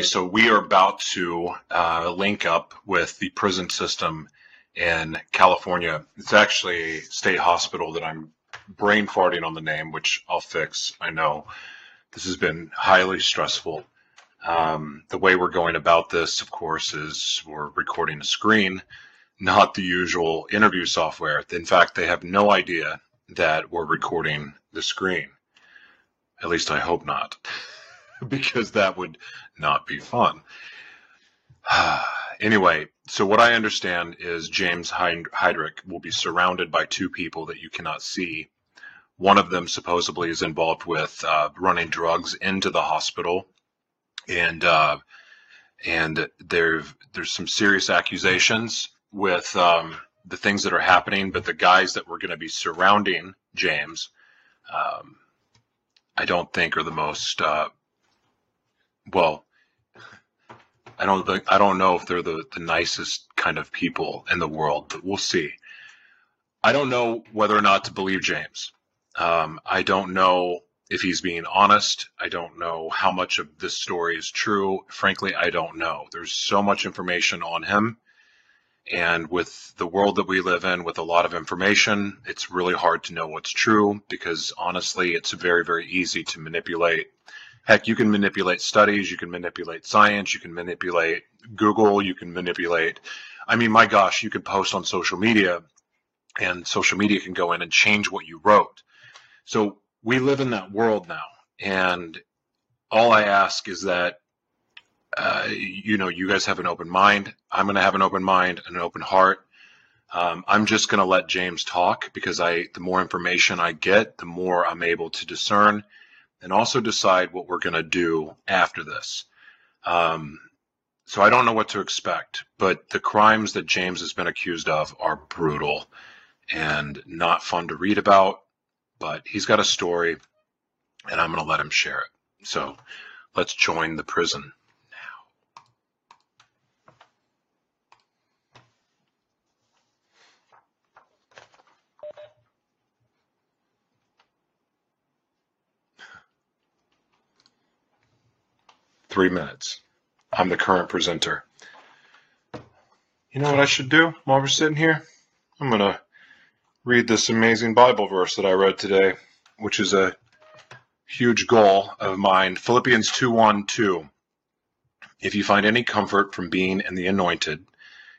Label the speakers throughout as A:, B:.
A: Everybody. So we are about to uh, link up with the prison system in California. It's actually a state hospital that I'm brain farting on the name, which I'll fix. I know this has been highly stressful. Um, the way we're going about this, of course, is we're recording a screen, not the usual interview software. In fact, they have no idea that we're recording the screen. At least I hope not, because that would not be fun. anyway, so what I understand is James Hydrick will be surrounded by two people that you cannot see. One of them supposedly is involved with uh, running drugs into the hospital, and uh, and there there's some serious accusations with um, the things that are happening. But the guys that were going to be surrounding James, um, I don't think are the most uh, well. I don't think I don't know if they're the, the nicest kind of people in the world, but we'll see. I don't know whether or not to believe James. Um, I don't know if he's being honest. I don't know how much of this story is true. Frankly, I don't know. There's so much information on him. And with the world that we live in, with a lot of information, it's really hard to know what's true because honestly, it's very, very easy to manipulate. Heck, you can manipulate studies, you can manipulate science, you can manipulate Google, you can manipulate. I mean, my gosh, you can post on social media and social media can go in and change what you wrote. So we live in that world now. And all I ask is that, uh, you know, you guys have an open mind. I'm going to have an open mind and an open heart. Um, I'm just going to let James talk because I, the more information I get, the more I'm able to discern and also decide what we're going to do after this. Um, so I don't know what to expect, but the crimes that James has been accused of are brutal and not fun to read about. But he's got a story, and I'm going to let him share it. So let's join the prison Three minutes. I'm the current presenter. You know what I should do while we're sitting here? I'm going to read this amazing Bible verse that I read today, which is a huge goal of mine. Philippians 2 1 2. If you find any comfort from being in the anointed,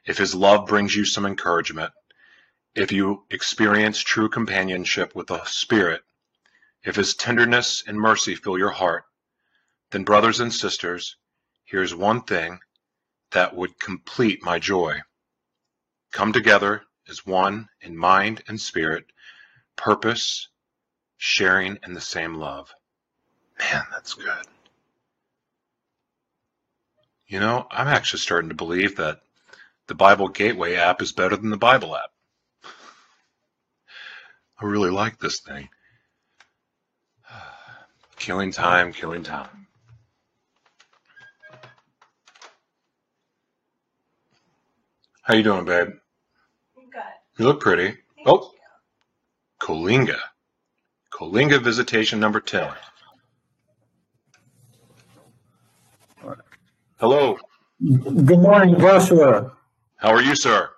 A: if his love brings you some encouragement, if you experience true companionship with the Spirit, if his tenderness and mercy fill your heart, then, brothers and sisters, here's one thing that would complete my joy. Come together as one in mind and spirit, purpose, sharing in the same love. Man, that's good. You know, I'm actually starting to believe that the Bible Gateway app is better than the Bible app. I really like this thing. Killing time, killing time. How you doing, babe?
B: Good.
A: You look pretty.
B: Thank
A: Oh,
B: you.
A: Coalinga. Coalinga visitation number 10. Hello.
C: Good morning, Joshua.
D: How are you, sir?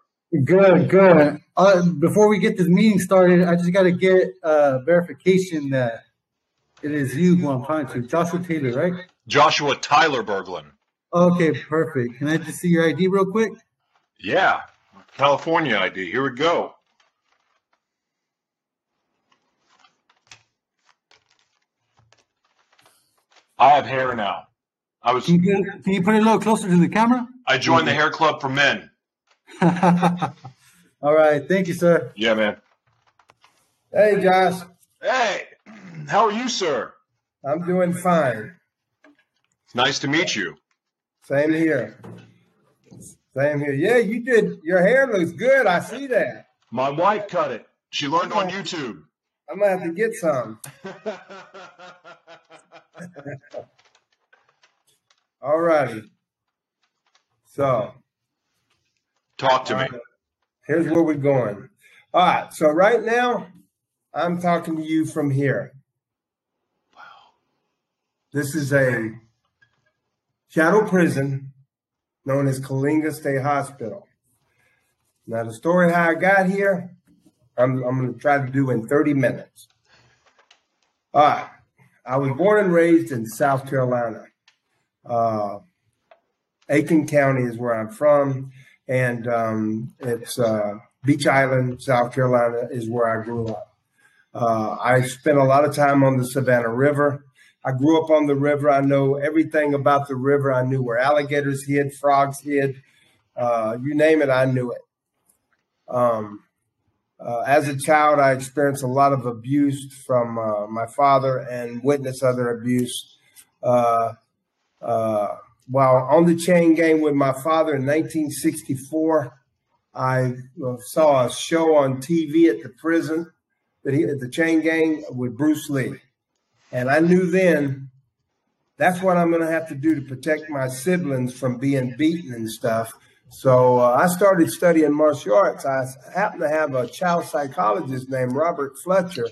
C: Good, good. Uh, before we get this meeting started, I just got to get uh, verification that it is you who I'm talking to, Joshua Taylor, right?
D: Joshua Tyler Berglund.
C: Okay, perfect. Can I just see your ID real quick?
D: Yeah, California ID. Here we go. I have hair now. I was.
C: Can you, can you put it a little closer to the camera?
D: I joined the hair club for men.
C: All right, thank you, sir.
D: Yeah, man.
E: Hey, Josh.
D: Hey, how are you, sir?
E: I'm doing fine.
D: It's nice to meet you.
E: Same here. Same here. Yeah, you did. Your hair looks good. I see that.
D: My wife cut it. She learned on YouTube.
E: I'm gonna have to get some. All righty. So
D: Talk to me.
E: uh, here's where we're going. All right. So right now, I'm talking to you from here. Wow. This is a shadow prison known as Coalinga State Hospital. Now, the story how I got here, I'm, I'm going to try to do in 30 minutes. All right. I was born and raised in South Carolina. Uh, Aiken County is where I'm from, and um, it's uh, Beach Island, South Carolina, is where I grew up. Uh, I spent a lot of time on the Savannah River. I grew up on the river. I know everything about the river. I knew where alligators hid, frogs hid, uh, you name it, I knew it. Um, uh, as a child, I experienced a lot of abuse from uh, my father and witnessed other abuse. Uh, uh, while on the chain gang with my father in 1964, I uh, saw a show on TV at the prison that he at the chain gang with Bruce Lee, and I knew then that's what I'm going to have to do to protect my siblings from being beaten and stuff. So uh, I started studying martial arts. I happened to have a child psychologist named Robert Fletcher,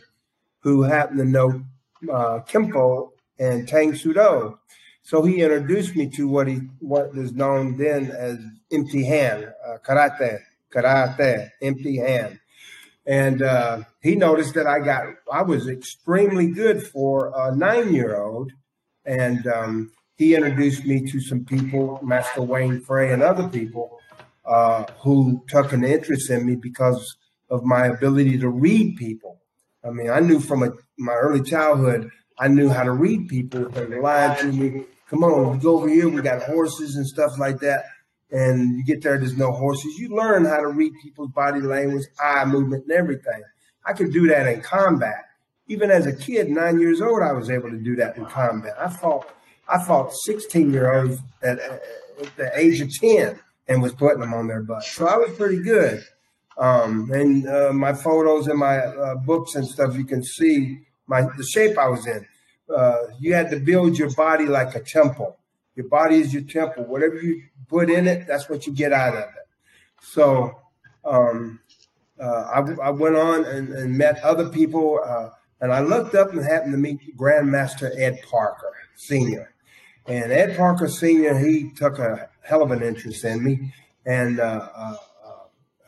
E: who happened to know uh, Kempo and Tang Soo Do. So he introduced me to what he what was known then as empty hand, uh, karate, karate, empty hand. And uh, he noticed that I got I was extremely good for a nine year old, and um, he introduced me to some people, Master Wayne Frey and other people, uh, who took an interest in me because of my ability to read people. I mean, I knew from a, my early childhood, I knew how to read people. They lied to me. Come on, go over here. We got horses and stuff like that. And you get there, there's no horses. You learn how to read people's body language, eye movement, and everything. I could do that in combat. Even as a kid, nine years old, I was able to do that in combat. I fought, I fought 16 year olds at, at the age of 10 and was putting them on their butt. So I was pretty good. Um, and uh, my photos and my uh, books and stuff, you can see my the shape I was in. Uh, you had to build your body like a temple. Your body is your temple. Whatever you put in it, that's what you get out of it. So um, uh, I, I, went on and, and, met other people, uh, and I looked up and happened to meet Grandmaster Ed Parker Sr. And Ed Parker Sr., he took a hell of an interest in me. And uh, uh,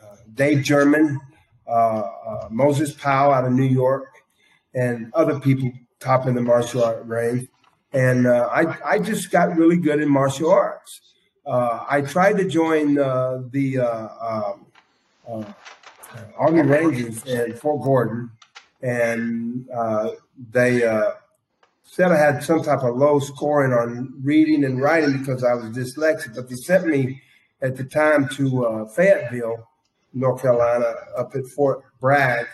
E: uh Dave German, uh, Moses Powell out of New York, and other people top in the martial art range. And I, I just got really good in martial arts. I tried to join the um, Army Rangers in Fort Gordon, and they said I had some type of low scoring on reading and writing because I was dyslexic, but they sent me at the time to uh, Fayetteville, North Carolina, up at Fort Bragg,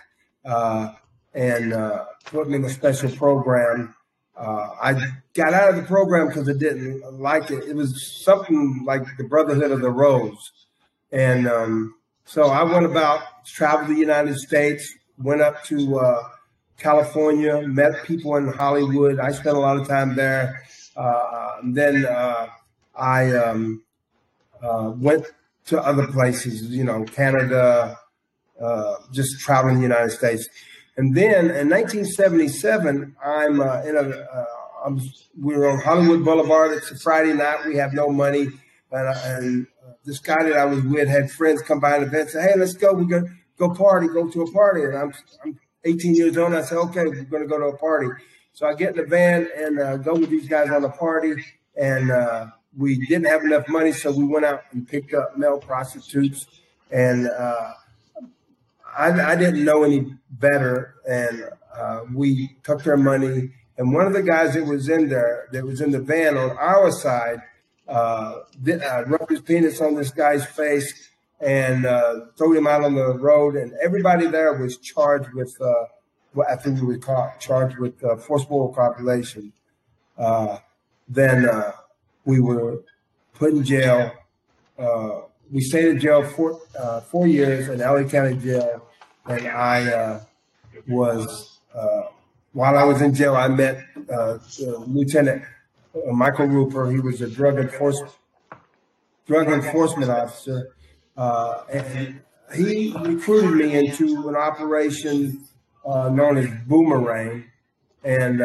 E: uh, and uh, put me in a special program. Uh, I got out of the program because I didn't like it. It was something like the Brotherhood of the Rose. And um, so I went about, traveled the United States, went up to uh, California, met people in Hollywood. I spent a lot of time there. Uh, then uh, I um, uh, went to other places, you know, Canada, uh, just traveling the United States. And then in 1977, I'm uh, in a, I'm, we were on Hollywood Boulevard. It's a Friday night. We have no money. and, I, and uh, this guy that I was with had friends come by an event, say, "Hey, let's go. We're gonna go party. Go to a party." And I'm I'm 18 years old. And I said, "Okay, we're gonna go to a party." So I get in the van and uh, go with these guys on a party, and uh, we didn't have enough money, so we went out and picked up male prostitutes, and uh, I, I, didn't know any better, and uh, we took their money. And one of the guys that was in there, that was in the van on our side, uh, uh, rubbed his penis on this guy's face and uh, threw him out on the road. And everybody there was charged with, uh, what I think we were caught, charged with uh, forcible copulation. Uh, then uh, we were put in jail. Uh, we stayed in jail for four years in LA County Jail, and I was while I was in jail, I met uh, Lieutenant uh, Michael Ruppert. He was a drug enforcement drug enforcement officer, and he recruited me into an operation known as Boomerang, and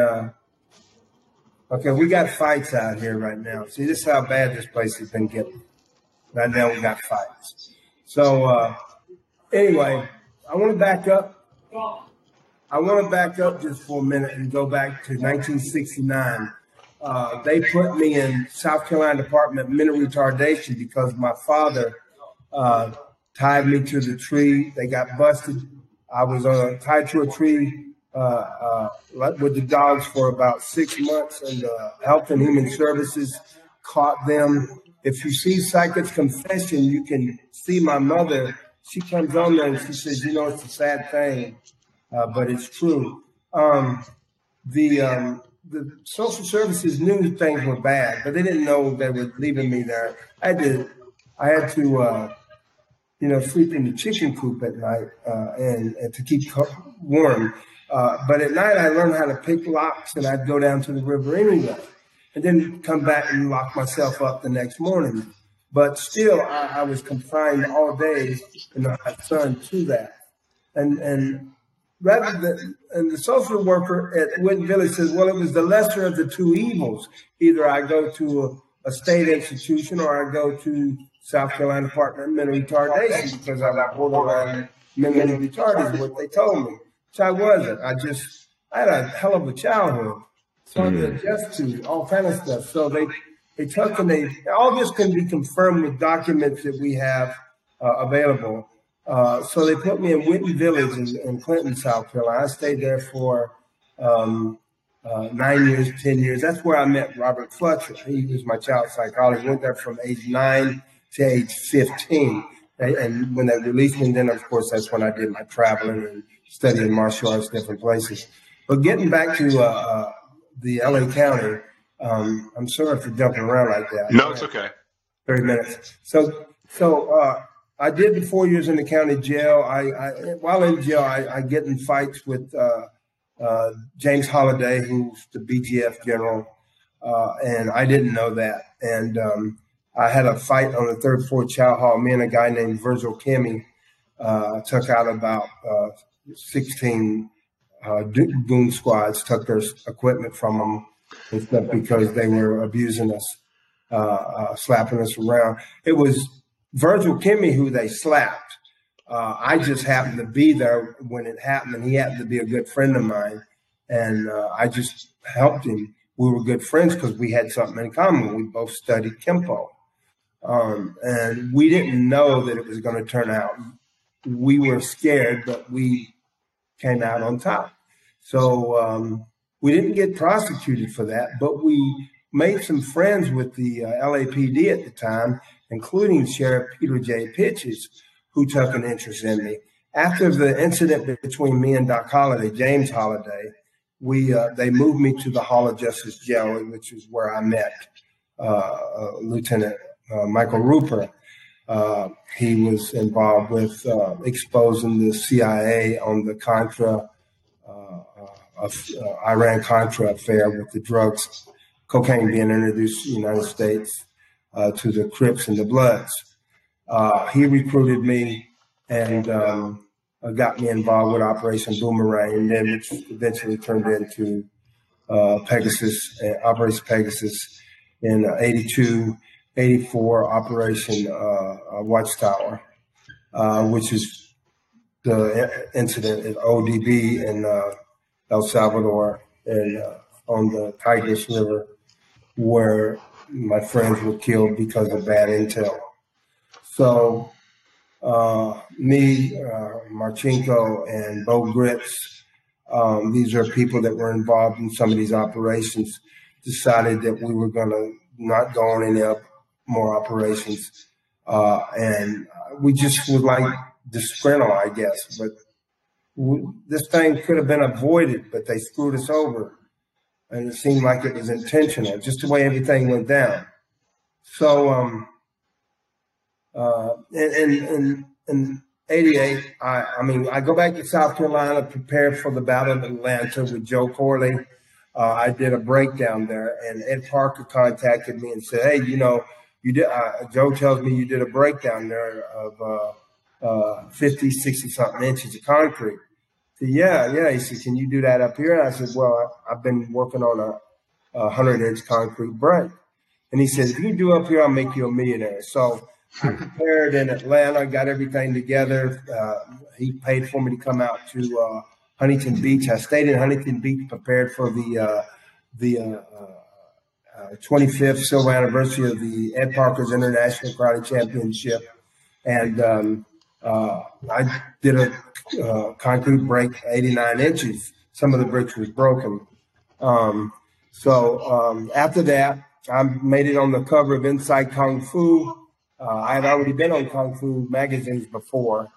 E: Okay, we got fights out here right now. See, this is how bad this place has been getting. Right now, we got fights. So, uh, anyway, I want to back up. I want to back up just for a minute and go back to 1969. Uh, they put me in South Carolina Department of Mental Retardation because my father uh, tied me to the tree. They got busted. I was uh, tied to a tree uh, uh, with the dogs for about six months, and uh, Health and Human Services caught them. If you see Psychic's confession, you can see my mother. She comes on there and she says, "You know, it's a sad thing, uh, but it's true." Um, the um, the social services knew things were bad, but they didn't know they were leaving me there. I had to, I had to, uh, you know, sleep in the chicken coop at night uh, and, and to keep warm. Uh, but at night, I learned how to pick locks, and I'd go down to the river anyway, and then come back and lock myself up the next morning. But still, I, I was confined all day in the sun to that. And and rather than and the social worker at Whitten Village says, well, it was the lesser of the two evils. Either I go to a, a state institution or I go to South Carolina Department of Mental Retardation because I was borderline mentally retarded is what they told me. Which I wasn't. I just I had a hell of a childhood. So I had to adjust to all kind of stuff. So they they took and they all this can be confirmed with documents that we have uh, available. Uh, so they put me in Whitten Village in, in Clinton, South Carolina. I stayed there for um, uh, nine years, ten years. That's where I met Robert Fletcher. He was my child psychologist. Went there from age nine to age fifteen. And when they released me, then of course that's when I did my traveling and studying martial arts, different places. But getting back to uh, uh, the LA County, um, I'm sorry for jumping around like that.
D: No, it's okay.
E: 30 minutes. So, so uh, I did four years in the county jail. I, I while in jail, I, I, get in fights with uh, uh, James Holliday, who's the BGF general, uh, and I didn't know that. And um, I had a fight on the third floor chow hall. Me and a guy named Virgil Kimmy took out about 16 uh, goon squads took their equipment from them because they were abusing us, uh, uh, slapping us around. It was Virgil Kimmy who they slapped. Uh, I just happened to be there when it happened, and he happened to be a good friend of mine, and uh, I just helped him. We were good friends because we had something in common. We both studied Kempo. Um, and we didn't know that it was going to turn out. We were scared, but we came out on top. So um, we didn't get prosecuted for that, but we made some friends with the uh, LAPD at the time, including Sheriff Peter J. Pitchess, who took an interest in me. After the incident between me and Doc Holliday, James Holliday, we uh, they moved me to the Hall of Justice Jail, which is where I met uh, uh Lieutenant uh, Michael Ruppert. Uh, he was involved with uh, exposing the CIA on the Contra, uh, uh, Iran Contra affair with the drugs, cocaine being introduced to the United States to the Crips and the Bloods. he recruited me and um, got me involved with Operation Boomerang, and then which eventually turned into Pegasus, Operation Pegasus in '82 '84 Operation uh, Watchtower, uh, which is the incident at ODB in uh, El Salvador and uh, on the Tigris River, where my friends were killed because of bad intel. So, uh, me, uh, Marchenko, and Bo Gritz, um, these are people that were involved in some of these operations, decided that we were going to not go on any more operations. Uh, and we just would like disgruntled, I guess. But we, this thing could have been avoided, but they screwed us over. And it seemed like it was intentional, just the way everything went down. So, um, uh, in, in, in 88, I, I mean, I go back to South Carolina, prepare for the Battle of Atlanta with Joe Corley. Uh, I did a breakdown there, and Ed Parker contacted me and said, "Hey, you know, you did." Uh, Joe tells me you did a breakdown there of uh, uh 50, 60 something inches of concrete. Yeah, yeah. He said, "Can you do that up here?" And I said, "Well, I've been working on a, a hundred inch concrete break." And he said, "If you do up here, I'll make you a millionaire." So I prepared in Atlanta, got everything together. Uh, he paid for me to come out to uh, Huntington Beach. I stayed in Huntington Beach, prepared for the uh, the 25th uh, uh, silver anniversary of the Ed Parker's International Karate Championship, and um, uh, I did a concrete break 89 inches. Some of the bricks was broken. Um, so um, after that, I made it on the cover of Inside Kung Fu. Uh, I had already been on Kung Fu magazines before.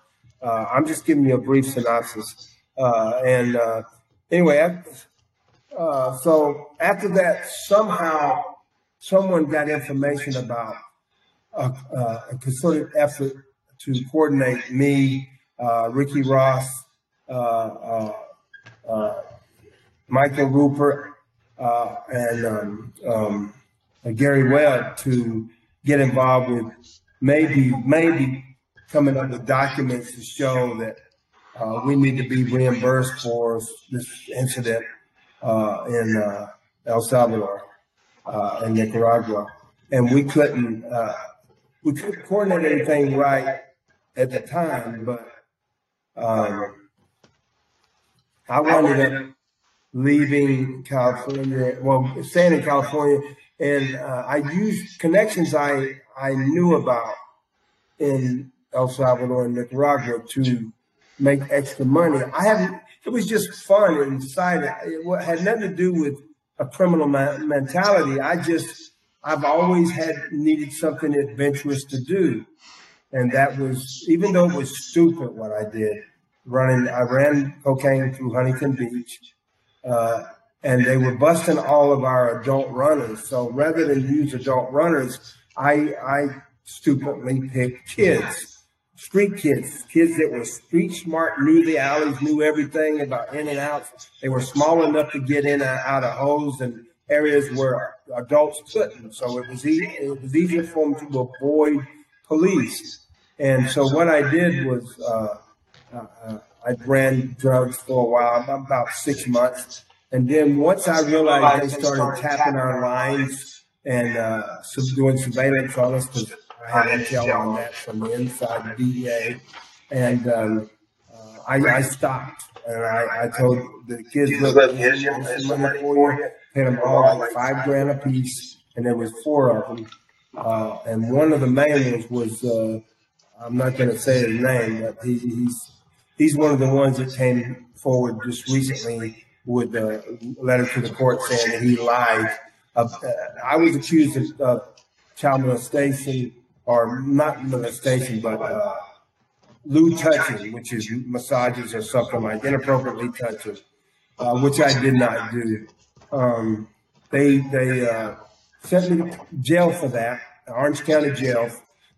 E: Uh, I'm just giving you a brief synopsis. Uh, and uh, anyway, uh, so after that, somehow someone got information about a, a concerted effort to coordinate me, uh, Ricky Ross, Michael Ruppert, and um, um, Gary Webb to get involved with maybe maybe coming up with documents to show that uh, we need to be reimbursed for this incident uh, in uh, El Salvador uh, and Nicaragua, and we couldn't uh, we couldn't coordinate anything right at the time, but um, I wound up leaving California, well, staying in California and uh, I used connections I I knew about in El Salvador and Nicaragua to make extra money. I haven't. It was just fun inside. It had nothing to do with a criminal ma- mentality. I just I've always had needed something adventurous to do, and that was even though it was stupid what I did. Running, I ran cocaine through Huntington Beach. Uh, and they were busting all of our adult runners. So rather than use adult runners, I, I stupidly picked kids, street kids, kids that were street smart, knew the alleys, knew everything about in and outs. They were small enough to get in and out of holes and areas where adults couldn't. So it was easy, it was easier for them to avoid police. And so what I did was uh, uh, I ran drugs for a while, about six months and then once I realized they started tapping our lines and uh, doing surveillance on us, because I had intel on that from the inside the DEA, and um, uh, I, I, stopped. And I, I told the kids, look, here's some money for you. Paid them all like five grand a piece, and there was four of them. Uh, and one of the main ones was, uh, I'm not going to say his name, but he, he's he's one of the ones that came forward just recently with a letter to the court saying that he lied. Uh, I was accused of child molestation, or not molestation, but uh, lewd touching, which is massages or something like inappropriately touching, uh, which I did not do. Um, they they uh, sent me to jail for that, Orange County Jail.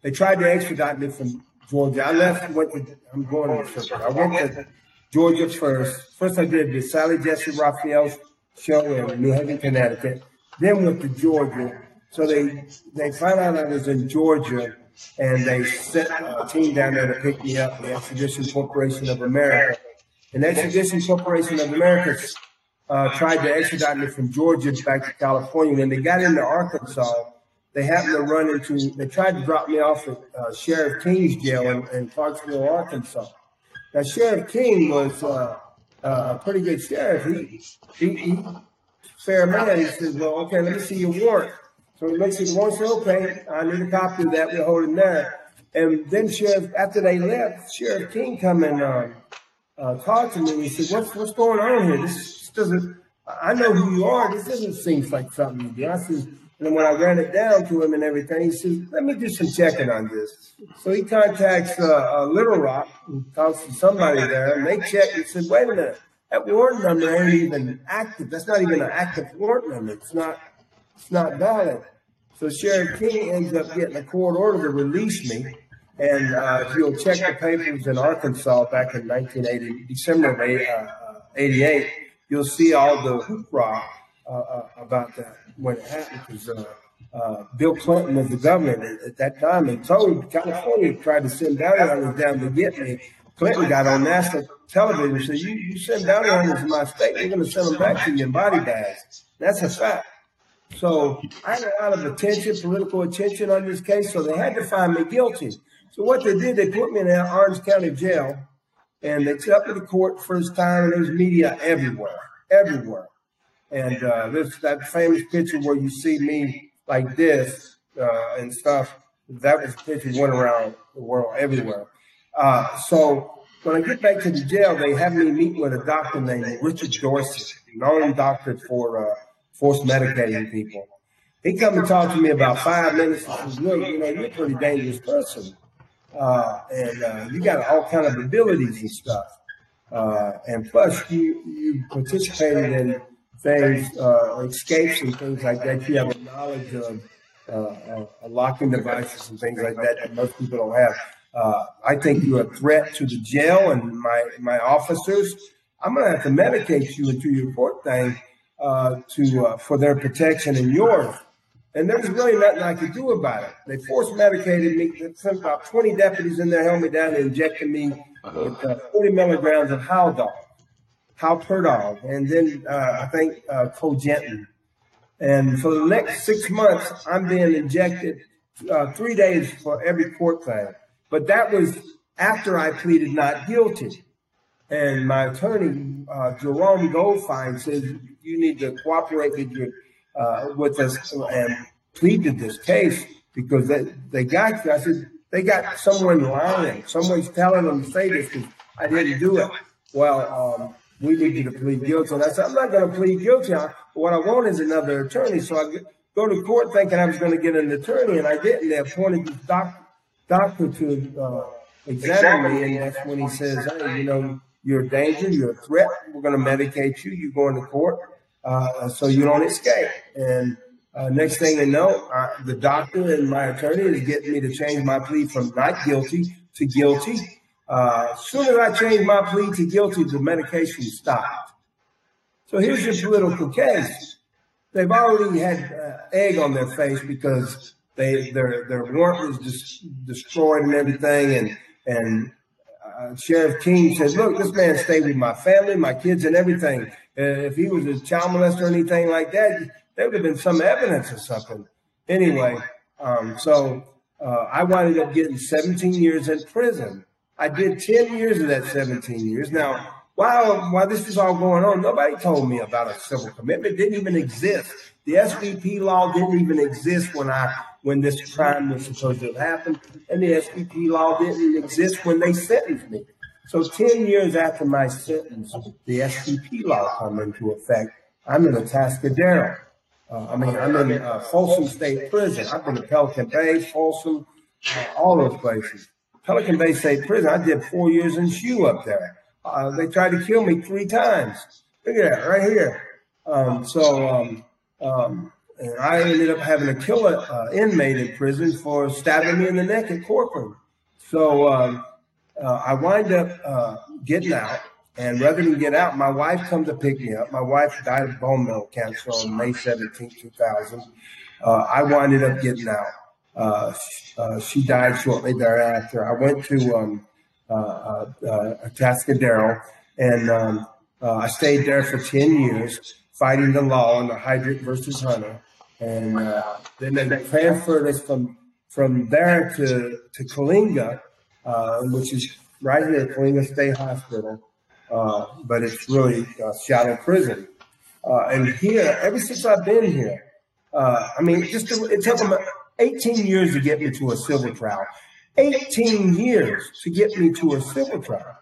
E: They tried to extradite me from Georgia. I left, went to, I'm going to, I went to Georgia first. First, I did the Sally Jessy Raphael show in New Haven, Connecticut. Then went to Georgia. So they they found out I was in Georgia, and they sent a team down there to pick me up. The Extradition Corporation of America. And Extradition Corporation of America uh, tried to extradite me from Georgia back to California. When they got into Arkansas, they happened to run into, they tried to drop me off at uh, Sheriff King's jail in, in Clarksville, Arkansas. Now, Sheriff King was uh, uh, a pretty good sheriff. He, he, he, fair man. He said, well, okay, let me see your warrant. So he at the warrant okay, I need a copy of that. We'll hold it there. And then Sheriff, after they left, Sheriff King come and uh, uh, talked to me. He said, what's, what's going on here? This doesn't, I know who you are. This doesn't seem like something you do. I and when I ran it down to him and everything, he says, let me do some checking on this. So he contacts uh, uh, Little Rock and talks to somebody there, and they check and said, wait a minute, that warrant number ain't even active. That's not even an active warrant number. It's not, it's not valid. So Sheriff King ends up getting a court order to release me. And uh, if you'll check the papers in Arkansas back in 1980, December of 88, uh, you'll see all the hoopla uh, uh, about that when it happened because uh, uh, Bill Clinton was the governor at, at, that time and told California tried to send bounty hunters down to get me. Clinton got on national television and said, you, you send bounty hunters to my state, they're going to send them back to you in body bags. That's a fact. So I had a lot of attention, political attention on this case, so they had to find me guilty. So what they did, they put me in Orange County Jail, and they took me to the court first time, and there was media everywhere, everywhere. And uh, this that famous picture where you see me like this uh, and stuff, that was a picture went around the world everywhere. Uh, so when I get back to the jail, they have me meet with a doctor named Richard Dorsey, known doctor for uh, forced medicating people. He come and talk to me about five minutes says, look, you know, you're a pretty dangerous person. Uh, and uh, you got all kind of abilities and stuff. Uh, and plus, you, you participated in things, uh, escapes and things like that. You have a knowledge of uh, locking devices and things like that that most people don't have. Uh, I think you're a threat to the jail and my, my officers. I'm going to have to medicate you into your court thing uh, to uh, for their protection and yours. And there was really nothing I could do about it. They forced medicated me. Sent about 20 deputies in there, held me down, and injected me with uh, 40 milligrams of Haldol. Halperdol, and then uh, I think uh, Cogentin. And for the next six months, I'm being injected uh, three days for every court thing. But that was after I pleaded not guilty. And my attorney, uh, Jerome Goldfein, says you need to cooperate with your uh, with us and pleaded this case because they, they got you. I said they got someone lying. Someone's telling them to say this because I didn't do it. Well, um, we need you to plead guilty. And I said, I'm not going to plead guilty. What I want is another attorney. So I go to court thinking I was going to get an attorney, and I didn't. They appointed this doc, doctor to uh, examine me, and that's when he says, hey, you know, you're a danger, you're a threat. We're going to medicate you. You're going to court uh, so you don't escape. And uh, next thing you know, uh, the doctor and my attorney is getting me to change my plea from not guilty to guilty. Uh, as soon as I changed my plea to guilty, the medication stopped. So here's your political case. They've already had uh, egg on their face because they their their warrant was just destroyed and everything. And and uh, Sheriff King said, "Look, this man stayed with my family, my kids, and everything. Uh, if he was a child molester or anything like that, there would have been some evidence or something." Anyway, um, so uh, I wound up getting 17 years in prison I did 10 years of that 17 years. Now, while, while this is all going on, nobody told me about a civil commitment. It didn't even exist. The SVP law didn't even exist when I when this crime was supposed to have happened, and the SVP law didn't exist when they sentenced me. So 10 years after my sentence, the SVP law come into effect. I'm in Atascadero. Uh, I mean, I'm in uh, Folsom State Prison. I've been to Pelican Bay, Folsom, uh, all those places. Pelican Bay State Prison. I did four years in SHU up there. Uh, they tried to kill me three times. Look at that right here. Um, so um, um, I ended up having to kill an inmate in prison for stabbing me in the neck at Corcoran. So um, uh, I wind up uh, getting out. And rather than get out, my wife come to pick me up. My wife died of bone marrow cancer on May 17, 2000. Uh, I winded up getting out. Uh, uh, she died shortly thereafter. I went to um, uh, Atascadero and um, I stayed there for 10 years fighting the law on the Hydrick versus Hunter. and then they transferred us from from there to to Coalinga, uh, which is right here at Coalinga State Hospital, uh, but it's really a shadow prison. Uh, and here, ever since I've been here, uh, I mean, just to, it took them 18 years to get me to a civil trial. 18 years to get me to a civil trial.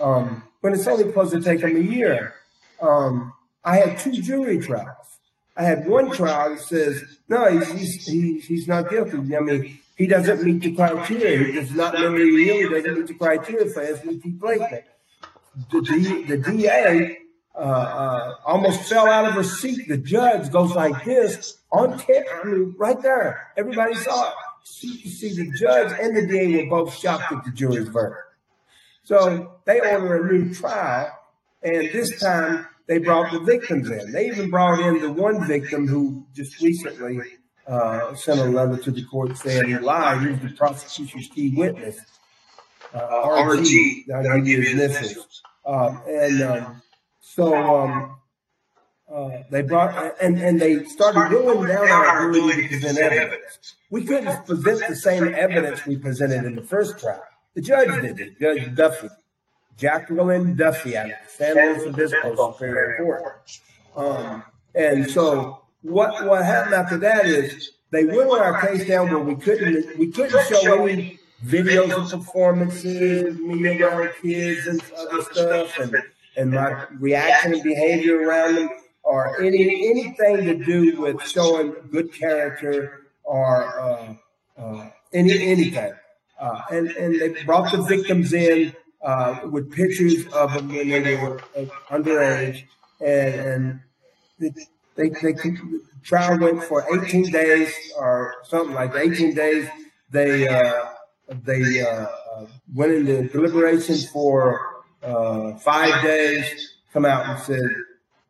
E: Um, when it's only supposed to take them a year. Um, I had two jury trials. I had one trial that says, no, he's, he's, he's not guilty. I mean, he doesn't meet the criteria. He does not ill. He doesn't meet the criteria for SVT placement. The, D, the DA uh, uh, almost fell out of her seat. The judge goes like this on camera. I mean, right there. Everybody saw it. You see, the judge and the DA were both shocked at the jury's verdict. So they order a new trial, and this time they brought the victims in. They even brought in the one victim who just recently uh, sent a letter to the court saying he lied. He was the prosecution's key witness. Uh, RG, I'll give you initials. Uh, and um, so um, uh, they brought and, and they started going down our ability to present evidence. We couldn't present the same evidence we presented in the first trial. The judge did it, Judge Duffy. Jacqueline Duffy out of San Luis Obispo Superior Court. Um, and so what what happened after that is they whittled our case down where we couldn't we couldn't show any videos of performances, me around kids and other stuff, and and my reaction and behavior around them, or any anything to do with showing good character or uh, uh, any anything. Uh, and and they brought the victims in uh, with pictures of them when they were uh, underage, and, and they, they the trial went for 18 days or something like 18 days. They uh, they uh, uh, went into deliberation for uh, five days. Come out and said,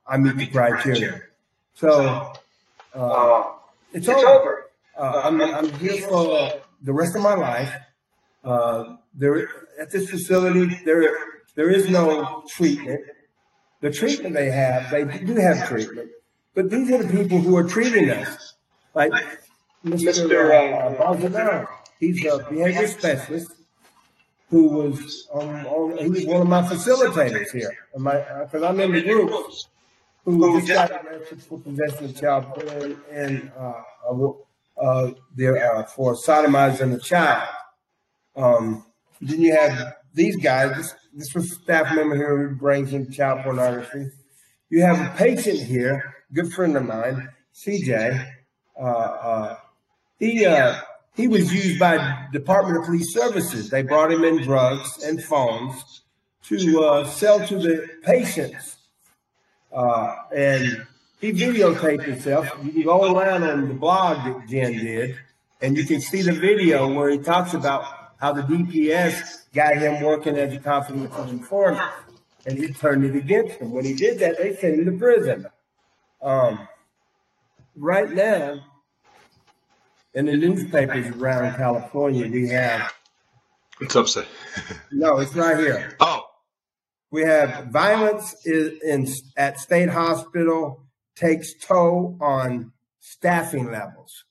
E: "I meet the criteria." So it's over. I'm, I'm here for the rest of my life. Uh, there at this facility, there there is no treatment. The treatment they have, they do have treatment, but these are the people who are treating us. Like Mr. Uh, he's a behavior specialist who was um, on, he was one of my facilitators here, because uh, I'm in the group who just got arrested for possession of child porn and uh, uh, there uh, for sodomizing a child. Um, then you have these guys. This, this was staff member here who brings in child pornography. You have a patient here, good friend of mine, CJ. Uh, uh, he uh, he was used by Department of Police Services. They brought him in drugs and phones to uh, sell to the patients, uh, and he videotaped himself. You can go around on the blog that Jen did, and you can see the video where he talks about how the DPS got him working as a confidential informant, and he turned it against him. When he did that, they sent him to prison. Um, right now, in the newspapers around California, we have.
D: It's upset.
E: no, it's right here.
D: Oh.
E: We have violence in, in at state hospital takes toll on staffing levels.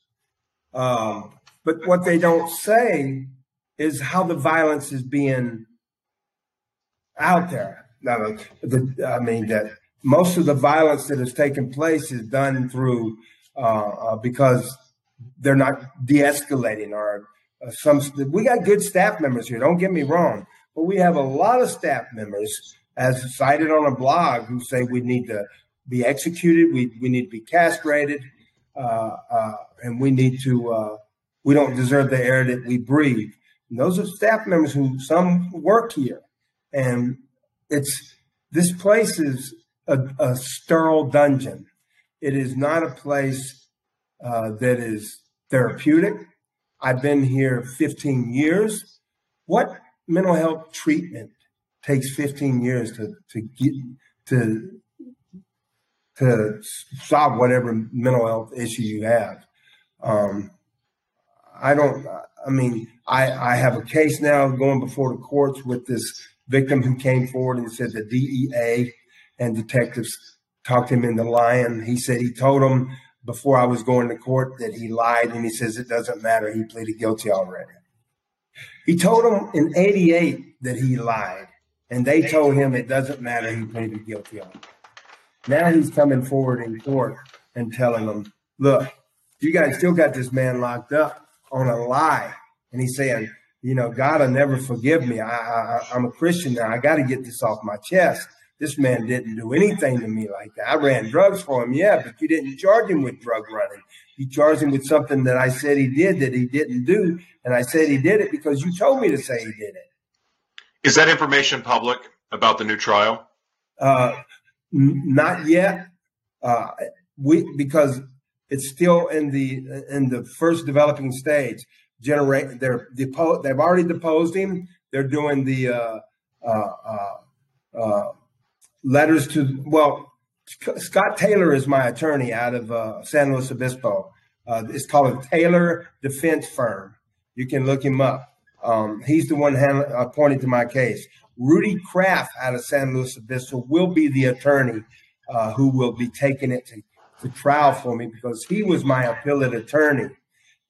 E: Um, but what they don't say is how the violence is being out there. The, I mean that most of the violence that has taken place is done through uh, uh, because they're not de-escalating or uh, some. We got good staff members here. Don't get me wrong, but we have a lot of staff members, as cited on a blog, who say we need to be executed. We we need to be castrated, uh, uh, and we need to. Uh, we don't deserve the air that we breathe. And those are staff members who some work here. And it's this place is a, a sterile dungeon. It is not a place uh, that is therapeutic. I've been here 15 years. What mental health treatment takes 15 years to, to get to to solve whatever mental health issue you have? Um, I don't. I mean, I, I have a case now going before the courts with this victim who came forward and said the DEA and detectives talked him into lying. He said he told them before I was going to court that he lied, and he says it doesn't matter. He pleaded guilty already. He told them in 88 that he lied, and they told him it doesn't matter. He pleaded guilty already. Now he's coming forward in court and telling them, look, you guys still got this man locked up on a lie. And he's saying, you know, God will never forgive me. I, I, I'm a Christian now. I got to get this off my chest. This man didn't do anything to me like that. I ran drugs for him, yeah, but you didn't charge him with drug running. You charged him with something that I said he did that he didn't do. And I said he did it because you told me to say he did it.
D: Is that information public about the new trial?
E: Uh, n- not yet. Uh, we because it's still in the in the first developing stage. Generate they're depo- they've already deposed him. They're doing the uh, uh, uh, uh letters to well. Scott Taylor is my attorney out of uh, San Luis Obispo. Uh, it's called a Taylor Defense Firm. You can look him up. Um, he's the one hand, appointed to my case. Rudy Kraft out of San Luis Obispo will be the attorney who will be taking it to to trial for me because he was my appellate attorney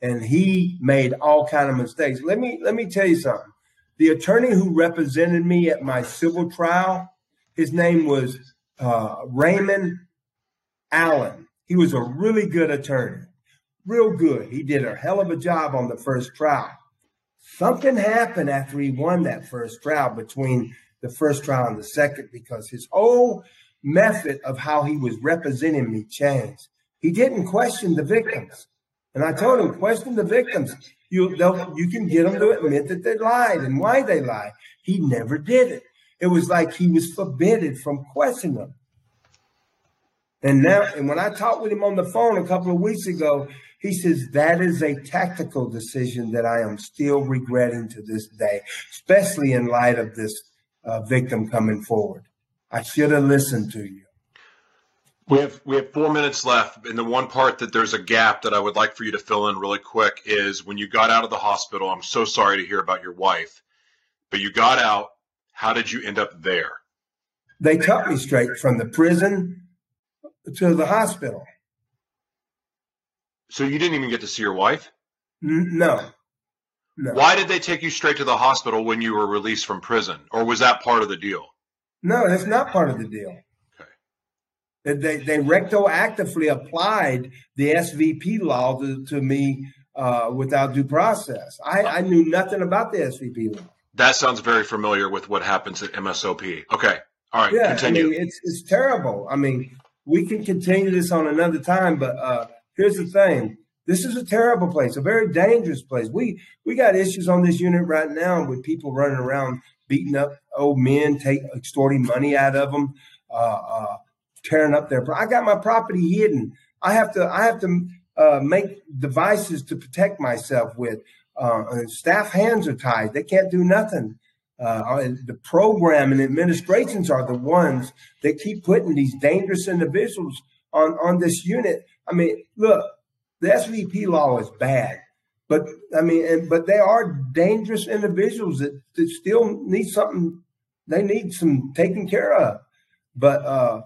E: and he made all kind of mistakes. Let me let me tell you something. The attorney who represented me at my civil trial, his name was uh, Raymond Allen. He was a really good attorney, real good. He did a hell of a job on the first trial. Something happened after he won that first trial between the first trial and the second because his whole method of how he was representing me changed. He didn't question the victims. And I told him, question the victims. You, you can get them to admit that they lied and why they lied. He never did it. It was like he was forbidden from questioning them. And now, and when I talked with him on the phone a couple of weeks ago, he says that is a tactical decision that I am still regretting to this day, especially in light of this uh, victim coming forward. I should have listened to you.
D: We have we have four minutes left, and the one part that there's a gap that I would like for you to fill in really quick is when you got out of the hospital. I'm so sorry to hear about your wife, but you got out. How did you end up there?
E: They took me straight from the prison to the hospital.
D: So you didn't even get to see your wife?
E: No. No.
D: Why did they take you straight to the hospital when you were released from prison, or was that part of the deal?
E: No, that's not part of the deal. They, they retroactively applied the SVP law to, to me uh, without due process. I, I knew nothing about the SVP law.
D: That sounds very familiar with what happens at MSOP. Okay. All right.
E: Yeah,
D: continue.
E: I mean, it's, it's terrible. I mean, we can continue this on another time, but uh, here's the thing. This is a terrible place, a very dangerous place. We we got issues on this unit right now with people running around beating up old men, take extorting money out of them, uh, uh, tearing up their. I got my property hidden. I have to. I have to uh, make devices to protect myself with. Uh, staff hands are tied; they can't do nothing. Uh, the program and administrations are the ones that keep putting these dangerous individuals on on this unit. I mean, look, the SVP law is bad. But I mean, and, but they are dangerous individuals that, that still need something. They need some taken care of. But uh,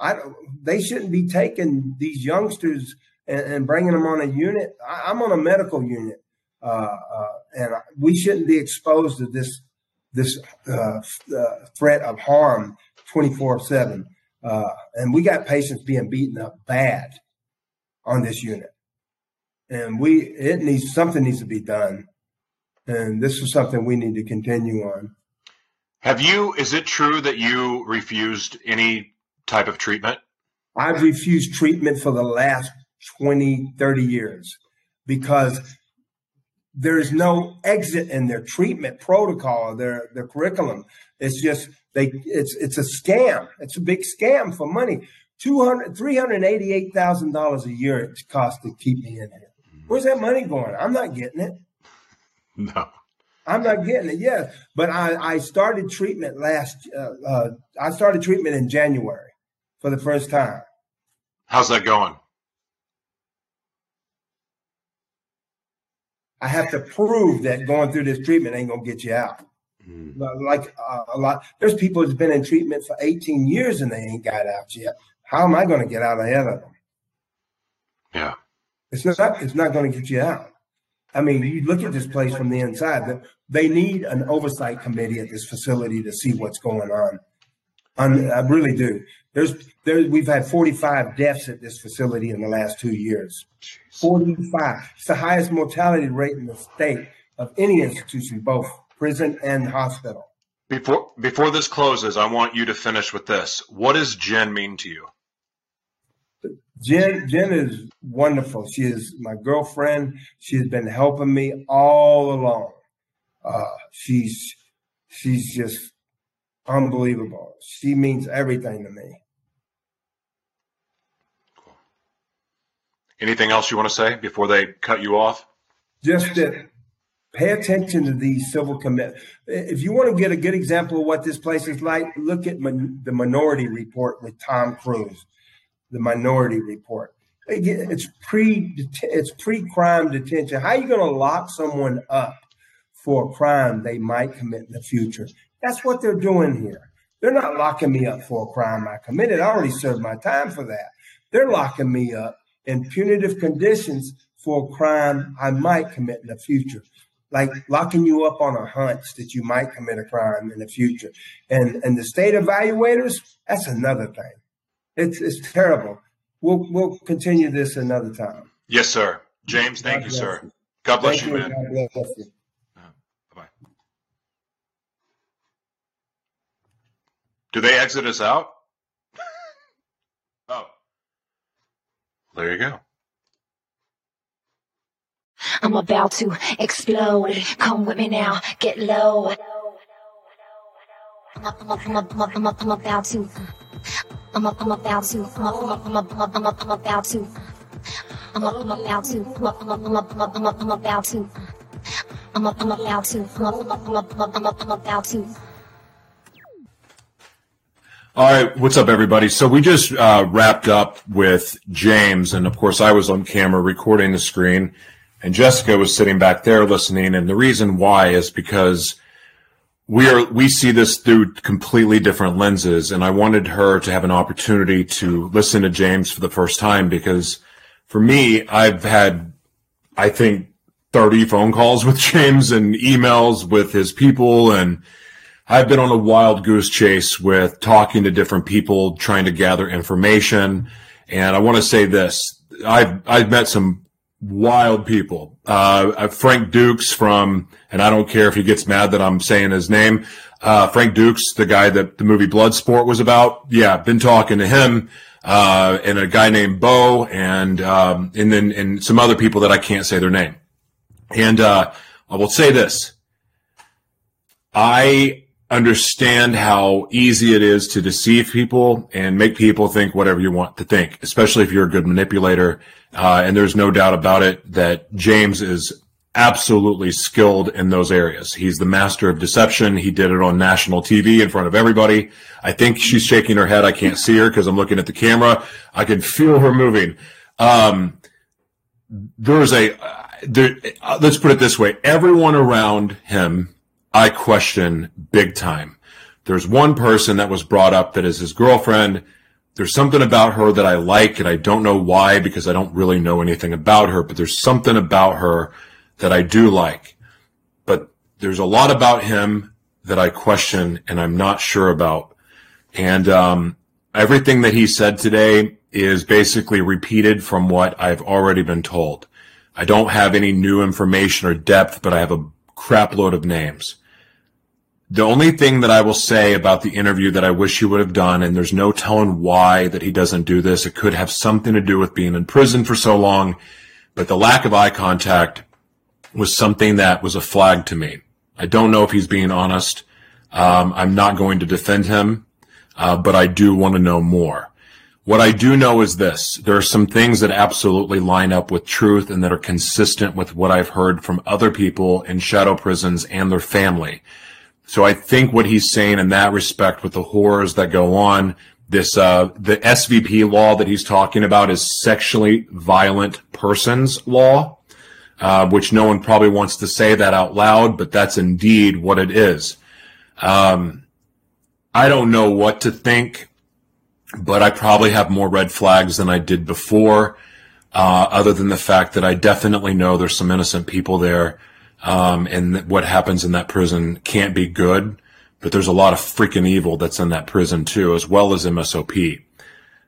E: I they shouldn't be taking these youngsters and, and bringing them on a unit. I, am on a medical unit, uh, uh, and we shouldn't be exposed to this this uh, uh, threat of harm 24 seven. Uh, and we got patients being beaten up bad on this unit and we it needs something needs to be done and this is something we need to continue on
D: have you is it true that you refused any type of treatment
E: i've refused treatment for the last 20 30 years because there's no exit in their treatment protocol their their curriculum it's just they it's it's a scam it's a big scam for money 200 $388,000 a year it costs to keep me in here Where's that money going? I'm not getting it.
D: No.
E: I'm not getting it. Yes, but I, I started treatment last. Uh, uh, I started treatment in January for the first time.
D: How's that going?
E: I have to prove that going through this treatment ain't gonna get you out. Mm. Like uh, a lot, there's people that's been in treatment for 18 years and they ain't got out yet. How am I to get out ahead of them?
A: Yeah.
E: It's not. It's not to get you out. I mean, you look at this place from the inside. They need an oversight committee at this facility to see what's going on. I really do. There's there. We've had 45 deaths at this facility in the last two years. 45. It's the highest mortality rate in the state of any institution, both prison and hospital.
A: Before before this closes, I want you to finish with this. What does Jen mean to you?
E: Jen Jen is wonderful. She is my girlfriend. She's been helping me all along. Uh, she's she's just unbelievable. She means everything to me.
A: Cool. Anything else you want to say before they cut you off?
E: Just that pay attention to these civil commit. If you want to get a good example of what this place is like, look at the Minority Report with Tom Cruise the Minority Report. It's pre it's pre crime detention. How are you going to lock someone up for a crime they might commit in the future? That's what they're doing here. They're not locking me up for a crime I committed. I already served my time for that. They're locking me up in punitive conditions for a crime I might commit in the future like locking you up on a hunch that you might commit a crime in the future. And and the state evaluators, that's another thing. It's it's terrible. We'll we'll continue this another time.
A: Yes, sir. James, thank God you, sir. God bless thank you, man.
E: God bless you.
A: Uh, bye. Do they exit us out? oh. There you go.
F: I'm about to explode. Come with me now, get low. I'm, I'm, I'm, I'm, I'm about to. I'm up, I'm about to. I'm up, I'm up, I'm up, I'm up, I'm up, I'm about to. I'm up, I'm about to. I'm up, I'm up, I'm up, I'm up, I'm up, I'm about to. I'm up, I'm about to. I'm up, I'm up, I'm up, I'm up, I'm up, I'm about to.
A: All right, what's up, everybody? So we just uh, wrapped up with James, and of course, I was on camera recording the screen, and Jessica was sitting back there listening. And the reason why is because we are we see this through completely different lenses and i wanted her to have an opportunity to listen to james for the first time because for me i've had i think 30 phone calls with james and emails with his people and i've been on a wild goose chase with talking to different people trying to gather information and i want to say this i've i've met some wild people. Uh, uh, Frank Dux from, and I don't care if he gets mad that I'm saying his name. Uh, Frank Dux, the guy that the movie Bloodsport was about. Yeah, been talking to him. Uh, and a guy named Bo and, um, and then, and some other people that I can't say their name. And, uh, I will say this. I understand how easy it is to deceive people and make people think whatever you want to think, especially if you're a good manipulator uh, and there's no doubt about it that James is absolutely skilled in those areas. He's the master of deception. He did it on national TV in front of everybody. I think she's shaking her head. I can't see her because I'm looking at the camera. I can feel her moving. Um, there's a, there, uh, let's put it this way. Everyone around him, I question big time. There's one person that was brought up that is his girlfriend there's something about her that I like and I don't know why because I don't really know anything about her, but there's something about her that I do like. But there's a lot about him that I question and I'm not sure about. And, um, everything that he said today is basically repeated from what I've already been told. I don't have any new information or depth, but I have a crapload of names. The only thing that I will say about the interview that I wish he would have done, and there's no telling why that he doesn't do this, it could have something to do with being in prison for so long, but the lack of eye contact was something that was a flag to me. I don't know if he's being honest. Um, I'm not going to defend him, uh, but I do want to know more. What I do know is this. There are some things that absolutely line up with truth and that are consistent with what I've heard from other people in shadow prisons and their family. So I think what he's saying in that respect with the horrors that go on, this, uh, the SVP law that he's talking about is sexually violent persons law, uh, which no one probably wants to say that out loud, but that's indeed what it is. Um, I don't know what to think, but I probably have more red flags than I did before. uh, other than the fact that I definitely know there's some innocent people there, um, and what happens in that prison can't be good. But there's a lot of freaking evil that's in that prison too, as well as MSOP.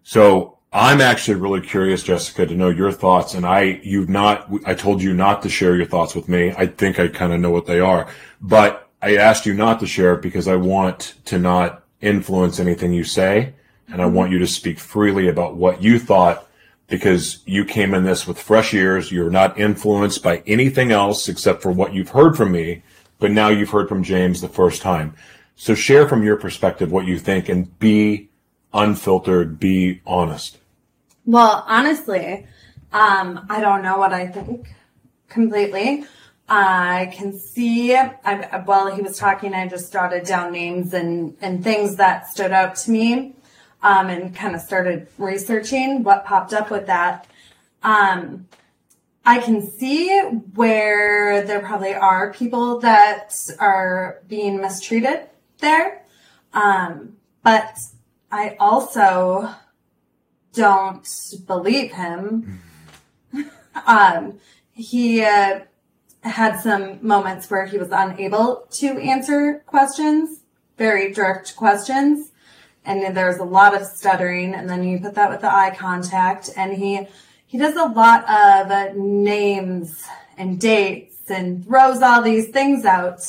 A: So I'm actually really curious, Jessica, to know your thoughts. And I, you've not, I told you not to share your thoughts with me. I think I kind of know what they are, but I asked you not to share it because I want to not influence anything you say. And I want you to speak freely about what you thought because you came in this with fresh ears. You're not influenced by anything else except for what you've heard from me. But now you've heard from James the first time. So share from your perspective what you think and be unfiltered, be honest.
G: Well, honestly, um, I don't know what I think completely. I can see, I, while he was talking, I just jotted down names and, and things that stood out to me, um, and kind of started researching what popped up with that. Um, I can see where there probably are people that are being mistreated there. Um, but I also don't believe him. um, he uh, had some moments where he was unable to answer questions, very direct questions. And there's a lot of stuttering. And then you put that with the eye contact and he, he does a lot of names and dates and throws all these things out.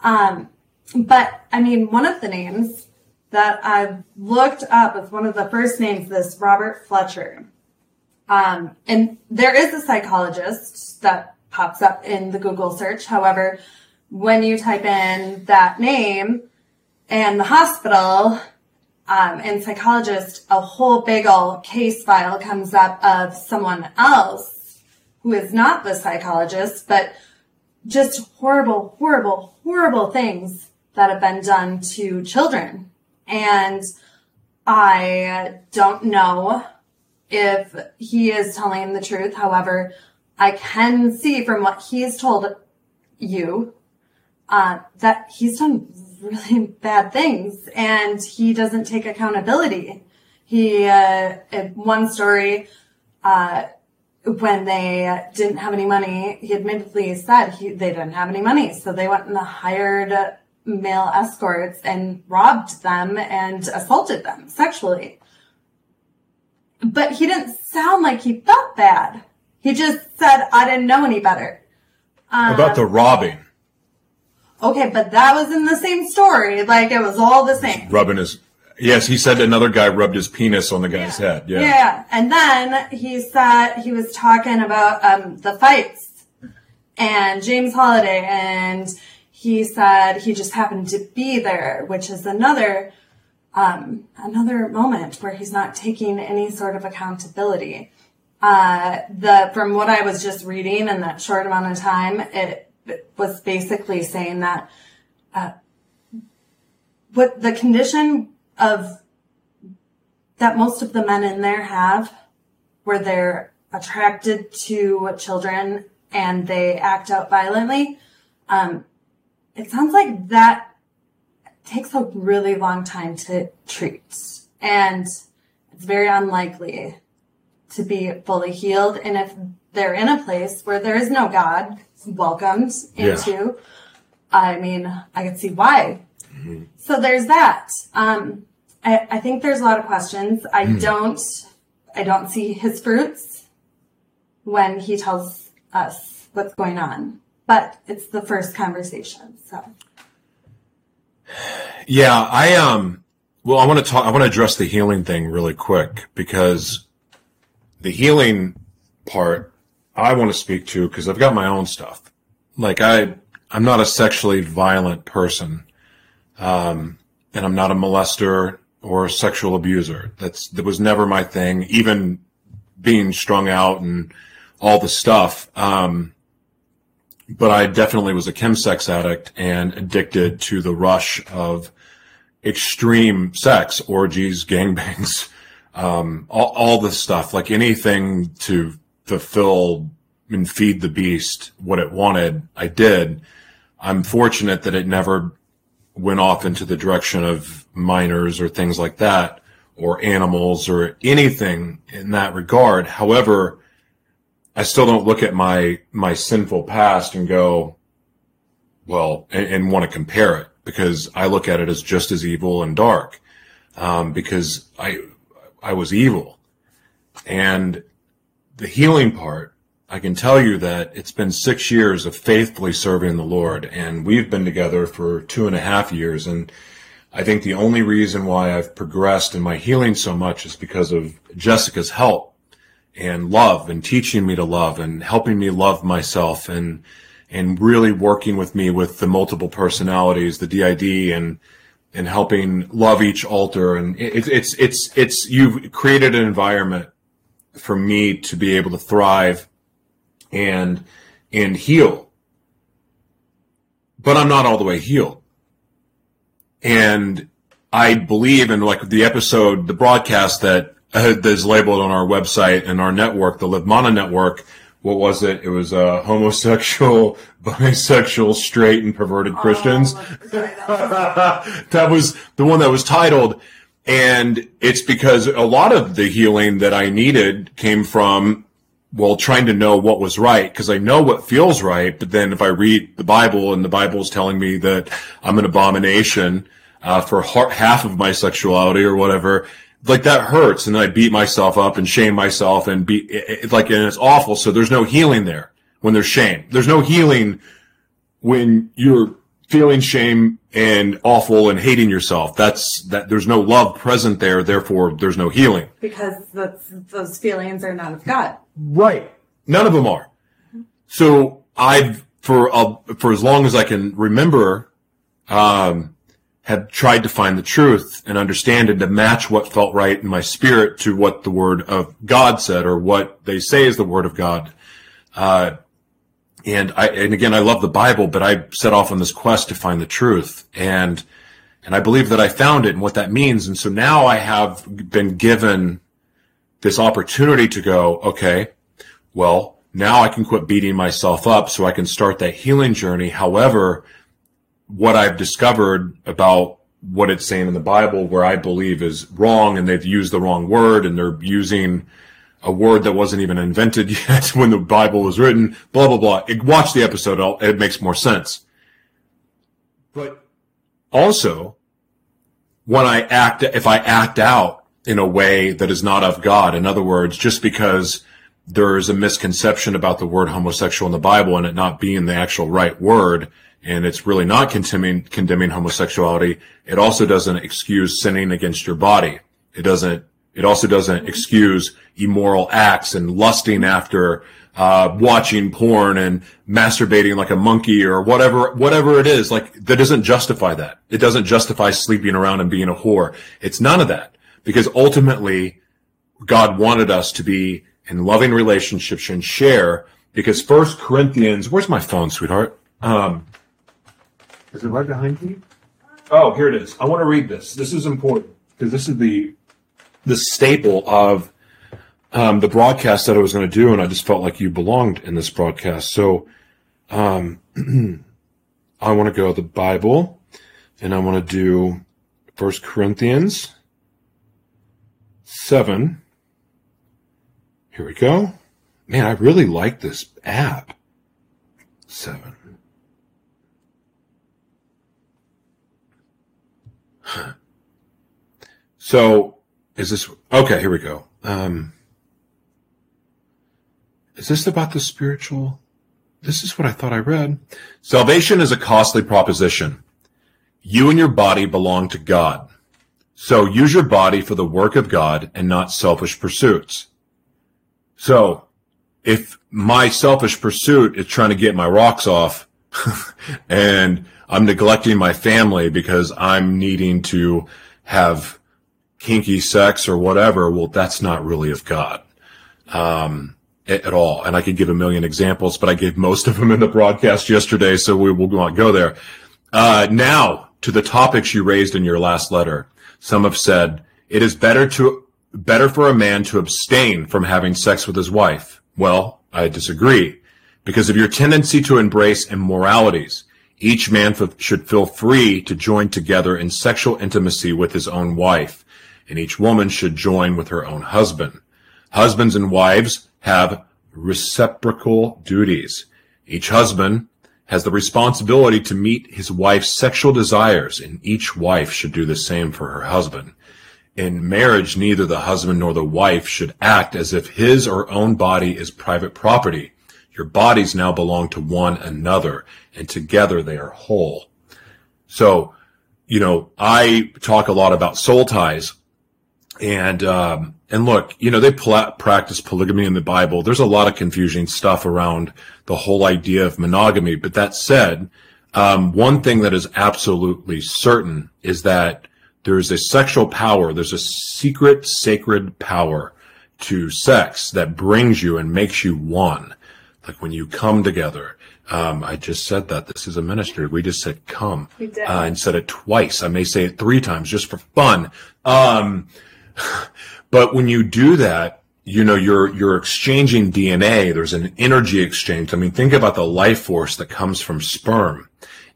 G: Um, but I mean, one of the names that i've looked up is one of the first names, this Robert Fletcher. Um, and there is a psychologist that pops up in the Google search. However, when you type in that name and the hospital, um, and psychologist, a whole big old case file comes up of someone else who is not the psychologist, but just horrible, horrible, horrible things that have been done to children. And I don't know if he is telling the truth. However, I can see from what he's told you uh, that he's done really bad things and he doesn't take accountability. He, uh, one story, uh, when they didn't have any money, he admittedly said he, they didn't have any money. So they went and hired male escorts and robbed them and assaulted them sexually. But he didn't sound like he felt bad. He just said, I didn't know any better.
A: Um, About the robbing.
G: Okay, but that was in the same story. Like it was all the same.
A: Rubbing his. Yes, he said another guy rubbed his penis on the guy's
G: yeah.
A: head. Yeah.
G: Yeah. And then he said he was talking about um, the fights and James Holiday and he said he just happened to be there, which is another um, another moment where he's not taking any sort of accountability. Uh, the from what I was just reading in that short amount of time, it, it was basically saying that uh, what the condition of that most of the men in there have, where they're attracted to children and they act out violently. Um, it sounds like that takes a really long time to treat. And it's very unlikely to be fully healed. And if they're in a place where there is no God welcomed into, yeah. I mean, I can see why. Mm-hmm. So there's that. Um, I, I, think there's a lot of questions. I mm. don't, I don't see his fruits when he tells us what's going on but it's the first conversation. So.
A: Yeah, I um well I want to talk I want to address the healing thing really quick because the healing part I want to speak to because I've got my own stuff. Like I I'm not a sexually violent person. Um and I'm not a molester or a sexual abuser. That's that was never my thing even being strung out and all the stuff. Um but I definitely was a chemsex addict and addicted to the rush of extreme sex, orgies, gangbangs, um, all, all this stuff, like anything to fulfill and feed the beast what it wanted, I did. I'm fortunate that it never went off into the direction of minors or things like that or animals or anything in that regard. However, I still don't look at my my sinful past and go, well, and, and want to compare it because I look at it as just as evil and dark, um, because I I was evil, and the healing part. I can tell you that it's been six years of faithfully serving the Lord, and we've been together for two and a half years. And I think the only reason why I've progressed in my healing so much is because of Jessica's help and love and teaching me to love and helping me love myself and and really working with me with the multiple personalities, the DID and and helping love each alter and it, it's it's it's you've created an environment for me to be able to thrive and and heal but i'm not all the way healed and i believe in like the episode the broadcast that uh, is labeled on our website and our network the live mana network what was it? It was uh, homosexual, bisexual, straight, and perverted Christians. that was the one that was titled. And it's because a lot of the healing that I needed came from, well, trying to know what was right. Cause I know what feels right. But then if I read the Bible and the Bible is telling me that I'm an abomination, uh, for half of my sexuality or whatever, like that hurts. And I beat myself up and shame myself and be it, like, and it's awful. So there's no healing there when there's shame. There's no healing when you're feeling shame and awful and hating yourself. That's that there's no love present there. Therefore, there's no healing.
G: Because those feelings are not of God.
A: Right. None of them are. So I've, for, uh, for as long as I can remember, um, have tried to find the truth and understand and to match what felt right in my spirit to what the word of God said or what they say is the word of God. Uh, and I, and again, I love the Bible, but I set off on this quest to find the truth. And, and I believe that I found it and what that means. And so now I have been given this opportunity to go, okay, well, now I can quit beating myself up so I can start that healing journey. However, what I've discovered about what it's saying in the Bible, where I believe is wrong and they've used the wrong word and they're using a word that wasn't even invented yet when the Bible was written, blah, blah, blah. Watch the episode. It makes more sense. But also, when I act, if I act out in a way that is not of God, in other words, just because there is a misconception about the word homosexual in the Bible and it not being the actual right word, and it's really not condemning, condemning homosexuality, it also doesn't excuse sinning against your body. It doesn't it also doesn't excuse immoral acts and lusting after uh, watching porn and masturbating like a monkey or whatever whatever it is. Like that doesn't justify that. It doesn't justify sleeping around and being a whore. It's none of that because ultimately God wanted us to be in loving relationships and share. Because First Corinthians, where's my phone, sweetheart? Um, is it right behind you? Oh, here it is. I want to read this. This is important because this is the the staple of um, the broadcast that I was going to do, and I just felt like you belonged in this broadcast. So um, I want to go the Bible, and I want to do First Corinthians seven. Here we go. Man, I really like this app. Seven. So is this okay? Here we go. Um, is this about the spiritual? This is what I thought I read. Salvation is a costly proposition. You and your body belong to God. So use your body for the work of God and not selfish pursuits. So if my selfish pursuit is trying to get my rocks off and I'm neglecting my family because I'm needing to have kinky sex or whatever, well, that's not really of God. Um, at, all. And I could give a million examples, but I gave most of them in the broadcast yesterday, so we will not go there. Uh, now to the topics you raised in your last letter. Some have said it is better to better for a man to abstain from having sex with his wife. Well, I disagree because of your tendency to embrace immoralities. Each man f- should feel free to join together in sexual intimacy with his own wife and each woman should join with her own husband. Husbands and wives have reciprocal duties. Each husband has the responsibility to meet his wife's sexual desires, and each wife should do the same for her husband. In marriage, neither the husband nor the wife should act as if his or own body is private property. Your bodies now belong to one another, and together they are whole. So, you know, I talk a lot about soul ties, and um, and look, you know, they pla- practice polygamy in the Bible. There's a lot of confusing stuff around the whole idea of monogamy. But that said, um, one thing that is absolutely certain is that there's a sexual power. There's a secret, sacred power to sex that brings you and makes you one. Like when you come together. Um, I just said that this is a ministry. We just said come, uh, and said it twice. I may say it three times just for fun. Um, but when you do that, you know, you're, you're exchanging DNA. There's an energy exchange. I mean, think about the life force that comes from sperm.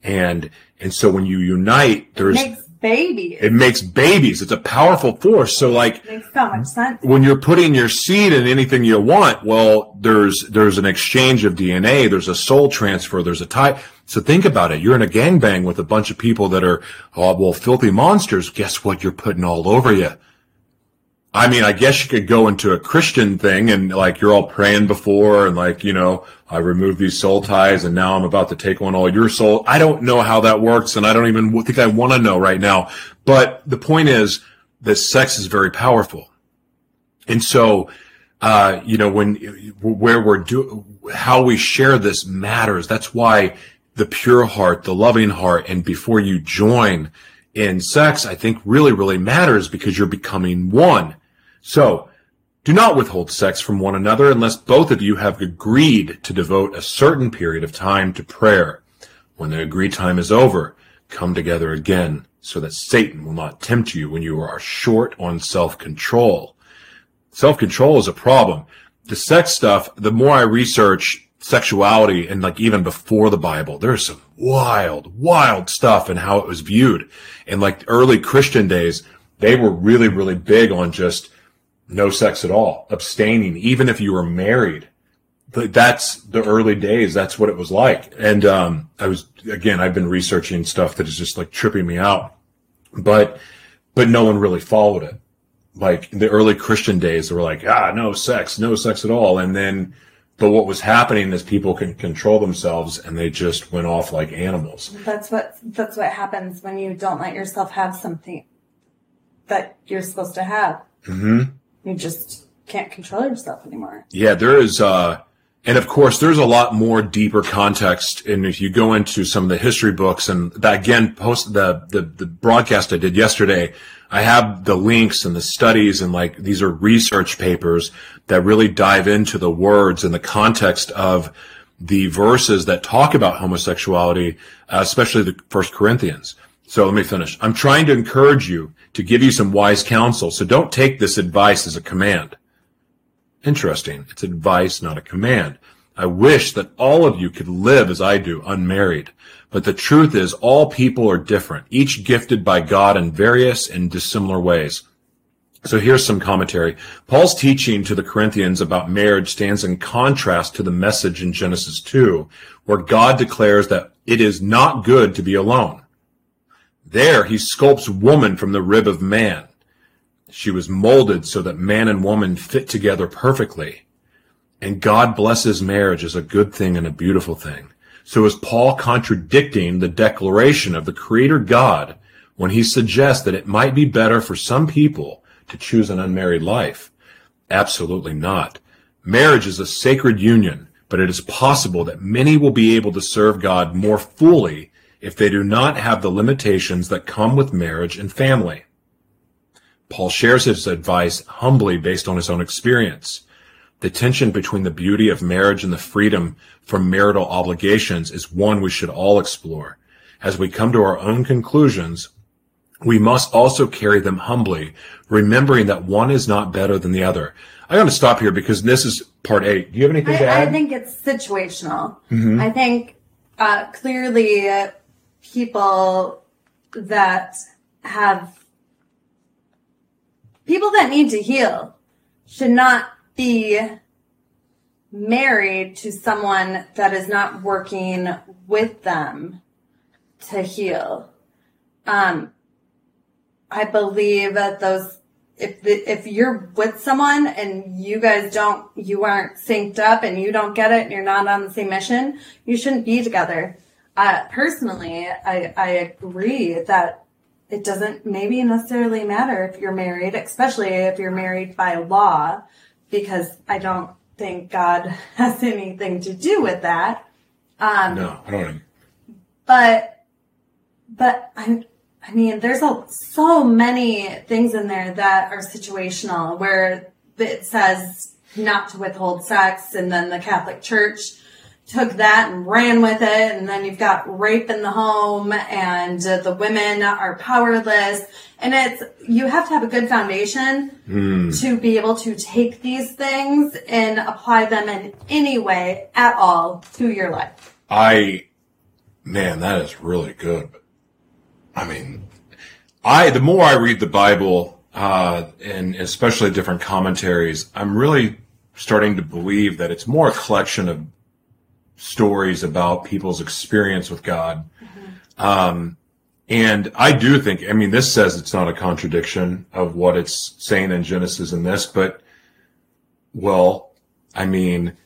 A: And, and so when you unite, there's,
G: Makes babies.
A: it makes babies. It's a powerful force. So like,
G: makes so much sense.
A: when you're putting your seed in anything you want, well, there's there's an exchange of DNA, there's a soul transfer, there's a tie. So think about it. You're in a gangbang with a bunch of people that are, oh, well, filthy monsters. Guess what? You're putting all over you. I mean, I guess you could go into a Christian thing and like you're all praying before and like, you know, I removed these soul ties and now I'm about to take on all your soul. I don't know how that works and I don't even think I want to know right now. But the point is that sex is very powerful. And so, uh, you know, when, where we're do, how we share this matters. That's why the pure heart, the loving heart, and before you join in sex, I think really, really matters because you're becoming one. So, do not withhold sex from one another unless both of you have agreed to devote a certain period of time to prayer. When the agreed time is over, come together again so that Satan will not tempt you when you are short on self-control. Self-control is a problem. The sex stuff, the more I research sexuality and like even before the Bible, there's some wild, wild stuff and how it was viewed. In like early Christian days, they were really, really big on just no sex at all, abstaining, even if you were married. That's the early days. That's what it was like. And, um, I was, again, I've been researching stuff that is just like tripping me out, but, but no one really followed it. Like the early Christian days, they were like, ah, no sex, no sex at all. And then, but what was happening is people can control themselves and they just went off like animals.
G: That's what that's what happens when you don't let yourself have something that you're supposed to have.
A: hmm
G: You just can't control yourself anymore.
A: Yeah, there is, uh, and of course, there's a lot more deeper context. And if you go into some of the history books and that again, post the, the, the broadcast I did yesterday, I have the links and the studies and like these are research papers that really dive into the words and the context of the verses that talk about homosexuality, especially the first Corinthians. So let me finish. I'm trying to encourage you to give you some wise counsel. So don't take this advice as a command. Interesting. It's advice, not a command. I wish that all of you could live as I do, unmarried. But the truth is all people are different, each gifted by God in various and dissimilar ways. So here's some commentary. Paul's teaching to the Corinthians about marriage stands in contrast to the message in Genesis 2, where God declares that it is not good to be alone. There he sculpts woman from the rib of man. She was molded so that man and woman fit together perfectly. And God blesses marriage as a good thing and a beautiful thing. So is Paul contradicting the declaration of the creator God when he suggests that it might be better for some people to choose an unmarried life? Absolutely not. Marriage is a sacred union, but it is possible that many will be able to serve God more fully if they do not have the limitations that come with marriage and family. Paul shares his advice humbly based on his own experience. The tension between the beauty of marriage and the freedom from marital obligations is one we should all explore. As we come to our own conclusions, we must also carry them humbly, remembering that one is not better than the other. I'm going to stop here because this is part eight. Do you have anything to add?
G: I think it's situational.
A: Mm-hmm.
G: I think uh, clearly uh, people that have people that need to heal should not be married to someone that is not working with them to heal. Um, I believe that those, if the, if you're with someone and you guys don't, you aren't synced up and you don't get it and you're not on the same mission, you shouldn't be together. Uh, personally, I, I agree that it doesn't maybe necessarily matter if you're married, especially if you're married by law, because I don't think God has anything to do with that. Um,
A: No, I don't.
G: but but I I mean there's a, so many things in there that are situational where it says not to withhold sex and then the Catholic Church took that and ran with it and then you've got rape in the home and uh, the women are powerless and it's you have to have a good foundation to be able to take these things and apply them in any way at all to your life.
A: I, man, that is really good. I mean, I, the more I read the Bible, uh, and especially different commentaries, I'm really starting to believe that it's more a collection of stories about people's experience with God. Um, and I do think, I mean, this says it's not a contradiction of what it's saying in Genesis and this, but, well, I mean,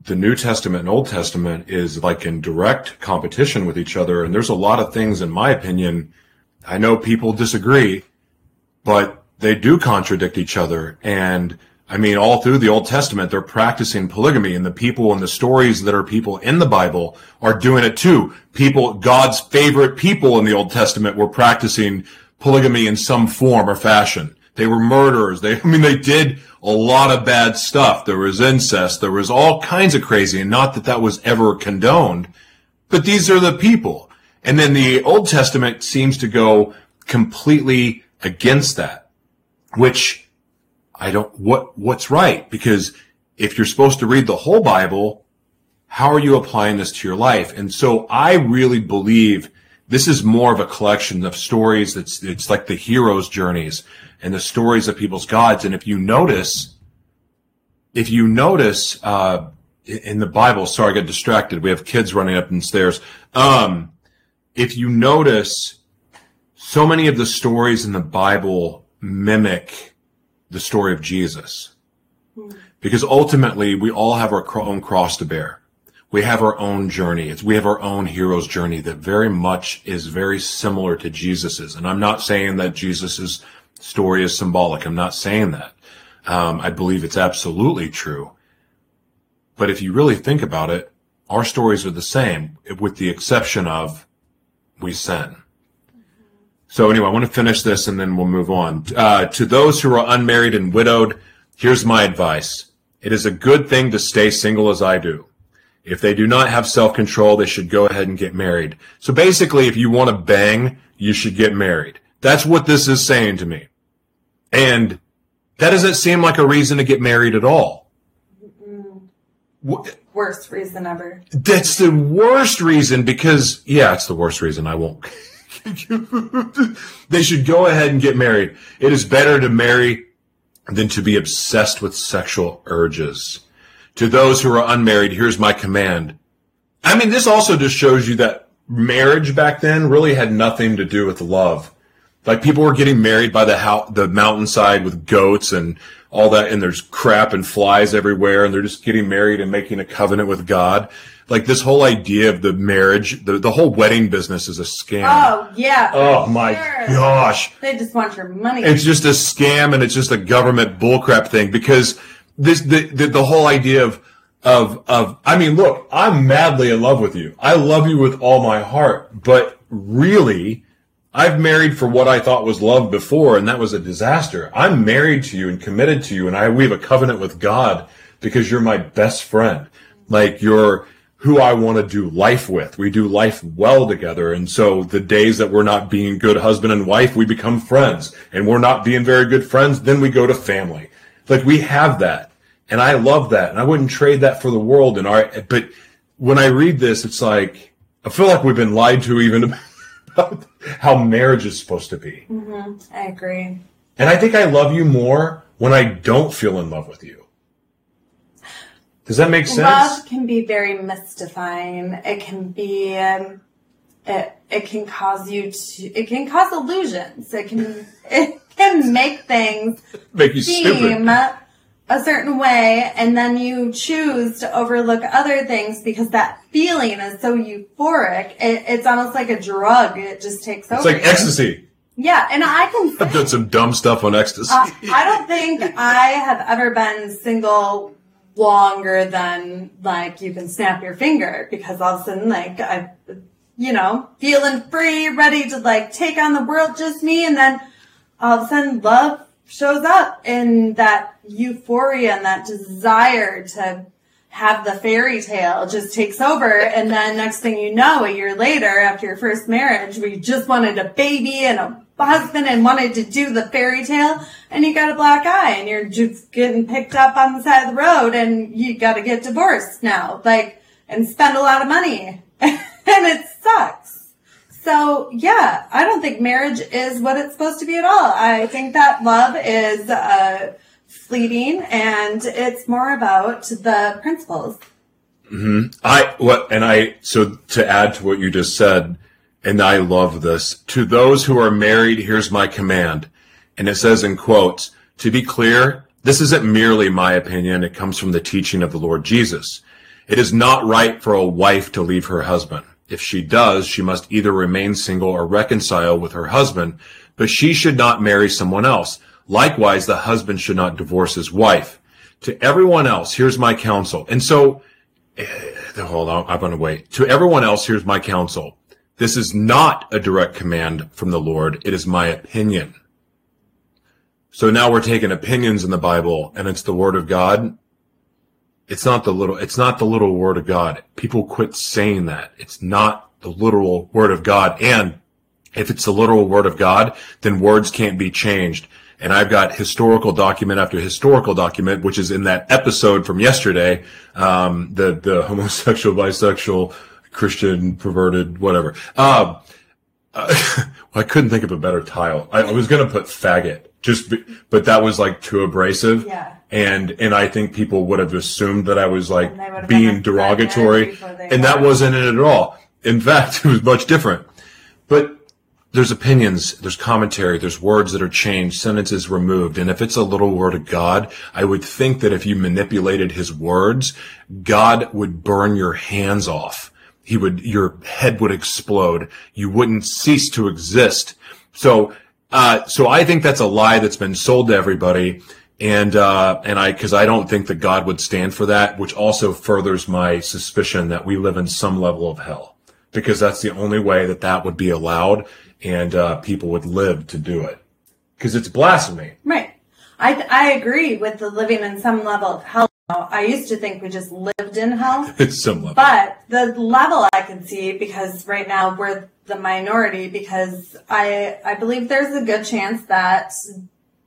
A: the New Testament and Old Testament is like in direct competition with each other. And there's a lot of things, in my opinion, I know people disagree, but they do contradict each other. And I mean, all through the Old Testament, they're practicing polygamy and the people and the stories that are people in the Bible are doing it too. People, God's favorite people in the Old Testament were practicing polygamy in some form or fashion. They were murderers. They, I mean, they did a lot of bad stuff. There was incest. There was all kinds of crazy and not that that was ever condoned, but these are the people. And then the Old Testament seems to go completely against that, which I don't, what, what's right? Because if you're supposed to read the whole Bible, how are you applying this to your life? And so I really believe this is more of a collection of stories that's, it's like the hero's journeys and the stories of people's gods. And if you notice, if you notice, uh, in the Bible, sorry, I got distracted. We have kids running up the stairs. Um, if you notice, so many of the stories in the Bible mimic the story of Jesus. Because ultimately, we all have our own cross to bear. We have our own journey. It's, we have our own hero's journey that very much is very similar to Jesus's. And I'm not saying that Jesus's story is symbolic. I'm not saying that. Um, I believe it's absolutely true. But if you really think about it, our stories are the same, with the exception of we sin. So anyway, I want to finish this and then we'll move on. Uh, to those who are unmarried and widowed, here's my advice. It is a good thing to stay single as I do. If they do not have self-control, they should go ahead and get married. So basically, if you want to bang, you should get married. That's what this is saying to me. And that doesn't seem like a reason to get married at all.
G: Worst reason ever.
A: That's the worst reason because, yeah, it's the worst reason. I won't. they should go ahead and get married. It is better to marry than to be obsessed with sexual urges. To those who are unmarried, here's my command. I mean, this also just shows you that marriage back then really had nothing to do with love. Like people were getting married by the hou- the mountainside with goats and all that, and there's crap and flies everywhere, and they're just getting married and making a covenant with God. Like this whole idea of the marriage, the, the whole wedding business is a scam.
G: Oh yeah.
A: Oh, my
G: Sure.
A: gosh.
G: They just want your money.
A: It's just a scam and it's just a government bullcrap thing because this, the, the, the whole idea of, of, of, I mean, look, I'm madly in love with you. I love you with all my heart, but really, I've married for what I thought was love before, and that was a disaster. I'm married to you and committed to you, and I, we have a covenant with God because you're my best friend. Like you're who I want to do life with. We do life well together. And so the days that we're not being good husband and wife, we become friends. And we're not being very good friends, then we go to family. Like we have that. And I love that. And I wouldn't trade that for the world. And our, but when I read this, it's like, I feel like we've been lied to even about how marriage is supposed to be. Mm-hmm.
G: I agree.
A: And I think I love you more when I don't feel in love with you. Does that make sense?
G: Love can be very mystifying. It can be, um, it, it can cause you to, it can cause illusions. It can, it can make things
A: Make you
G: seem
A: stupid.
G: a certain way and then you choose to overlook other things because that feeling is so euphoric. It, it's almost like a drug. It just takes over.
A: It's like
G: you.
A: ecstasy.
G: Yeah. And I can
A: I've done some dumb stuff on ecstasy.
G: uh, I don't think I have ever been single longer than like you can snap your finger because all of a sudden like I, you know, feeling free, ready to like take on the world, just me, and then all of a sudden love shows up in that euphoria and that desire to have the fairy tale just takes over. And then next thing you know a year later after your first marriage we just wanted a baby and a husband and wanted to do the fairy tale and you got a black eye and you're just getting picked up on the side of the road and you got to get divorced now like and spend a lot of money and it sucks so yeah, I don't think marriage is what it's supposed to be at all. I think that love is uh, fleeting, and it's more about the principles.
A: I what and I so to add to what you just said, and I love this. To those who are married, here's my command. And it says in quotes, to be clear, this isn't merely my opinion, it comes from the teaching of the Lord Jesus. It is not right for a wife to leave her husband. If she does, she must either remain single or reconcile with her husband, but she should not marry someone else. Likewise, the husband should not divorce his wife. To everyone else, here's my counsel. And so eh, hold on, I'm going to wait. To everyone else, here's my counsel. This is not a direct command from the Lord. It is my opinion. So now we're taking opinions in the Bible and it's the word of God. It's not the little, it's not the little word of God. People quit saying that. It's not the literal word of God. And if it's the literal word of God, then words can't be changed. And I've got historical document after historical document, which is in that episode from yesterday, um, the the homosexual, bisexual, Christian, perverted, whatever. Um, uh, I couldn't think of a better title. I, I was going to put faggot, just, be, but that was like too abrasive.
G: Yeah.
A: And and I think people would have assumed that I was like
G: And they would have
A: being derogatory, and that wasn't it at all. In fact, it was much different. But there's opinions, there's commentary, there's words that are changed, sentences removed. And if it's a little word of God, I would think that if you manipulated his words, God would burn your hands off. He would, your head would explode. You wouldn't cease to exist. So, uh, so I think that's a lie that's been sold to everybody. And, uh, and I, cause I don't think that God would stand for that, which also furthers my suspicion that we live in some level of hell because that's the only way that that would be allowed and uh, people would live to do it because it's blasphemy.
G: Right. I I agree with the living in some level of hell. Oh, I used to think we just lived in hell.
A: It's level.
G: But the level I can see, because right now we're the minority, because I I believe there's a good chance that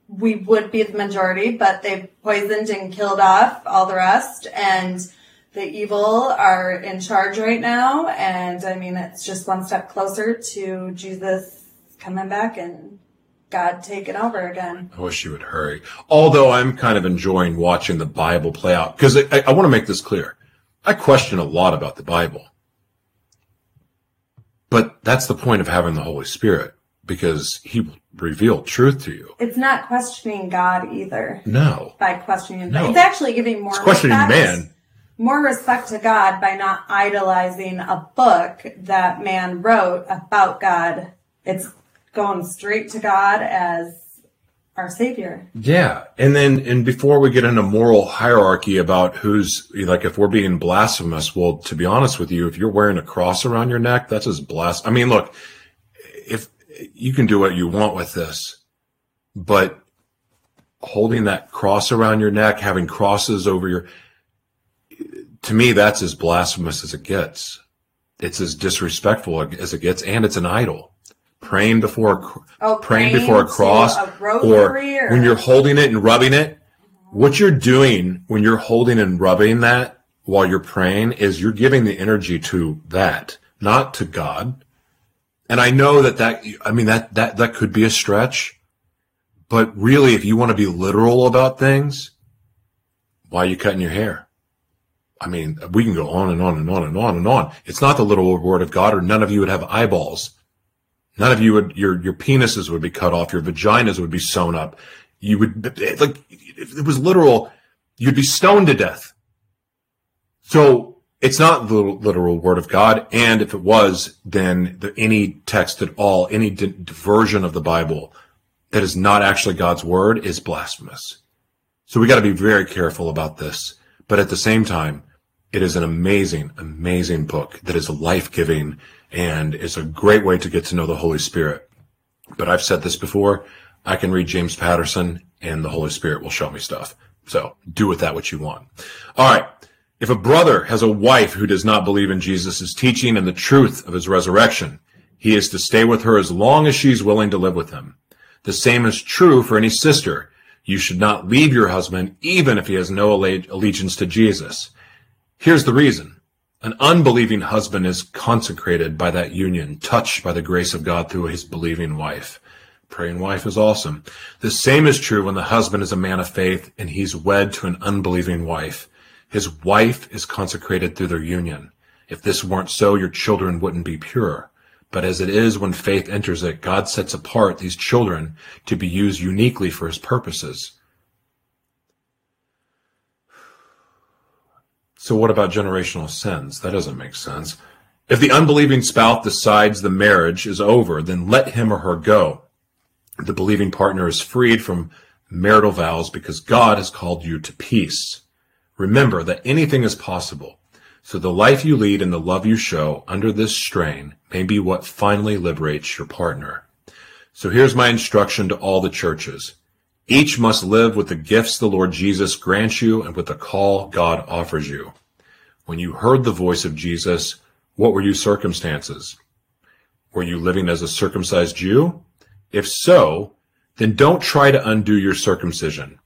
G: we would be the majority, but they've poisoned and killed off all the rest, and the evil are in charge right now. And I mean, it's just one step closer to Jesus coming back and God taking over again.
A: I wish you would hurry. Although I'm kind of enjoying watching the Bible play out because I, I, I want to make this clear. I question a lot about the Bible, but that's the point of having the Holy Spirit because He will reveal truth to you.
G: It's not questioning God either.
A: No,
G: by questioning.
A: No.
G: It's actually giving more
A: it's questioning
G: respect,
A: man.
G: more respect to God by not idolizing a book that man wrote about God. It's going straight to God as our Savior.
A: Yeah. And then, and before we get into moral hierarchy about who's, like, if we're being blasphemous, well, to be honest with you, if you're wearing a cross around your neck, that's as blas. I mean, look, if you can do what you want with this, but holding that cross around your neck, having crosses over your, to me, that's as blasphemous as it gets. It's as disrespectful as it gets, and it's an idol. Praying before, a
G: Oh,
A: praying
G: praying
A: before a cross,
G: a
A: or
G: or-
A: when you're holding it and rubbing it, what you're doing when you're holding and rubbing that while you're praying is you're giving the energy to that, not to God. And I know that that, I mean, that, that, that could be a stretch, but really, if you want to be literal about things, why are you cutting your hair? I mean, we can go on and on and on and on and on. It's not the literal word of God, or none of you would have eyeballs. None of you would, your, your penises would be cut off. Your vaginas would be sewn up. You would, like, if it was literal, you'd be stoned to death. So it's not the literal word of God. And if it was, then the, any text at all, any di- version of the Bible that is not actually God's word is blasphemous. So we got to be very careful about this. But at the same time, it is an amazing, amazing book that is life giving and it's a great way to get to know the Holy Spirit. But I've said this before. I can read James Patterson and the Holy Spirit will show me stuff. So do with that what you want. All right. If a brother has a wife who does not believe in Jesus' teaching and the truth of his resurrection, he is to stay with her as long as she is willing to live with him. The same is true for any sister. You should not leave your husband even if he has no allegiance to Jesus. Here's the reason. An unbelieving husband is consecrated by that union, touched by the grace of God through his believing wife. Praying wife is awesome. The same is true when the husband is a man of faith and he's wed to an unbelieving wife. His wife is consecrated through their union. If this weren't so, your children wouldn't be pure. But as it is when faith enters it, God sets apart these children to be used uniquely for his purposes. So what about generational sins? That doesn't make sense. If the unbelieving spouse decides the marriage is over, then let him or her go. The believing partner is freed from marital vows because God has called you to peace. Remember that anything is possible. So the life you lead and the love you show under this strain may be what finally liberates your partner. So here's my instruction to all the churches. Each must live with the gifts the Lord Jesus grants you and with the call God offers you. When you heard the voice of Jesus, what were your circumstances? Were you living as a circumcised Jew? If so, then don't try to undo your circumcision.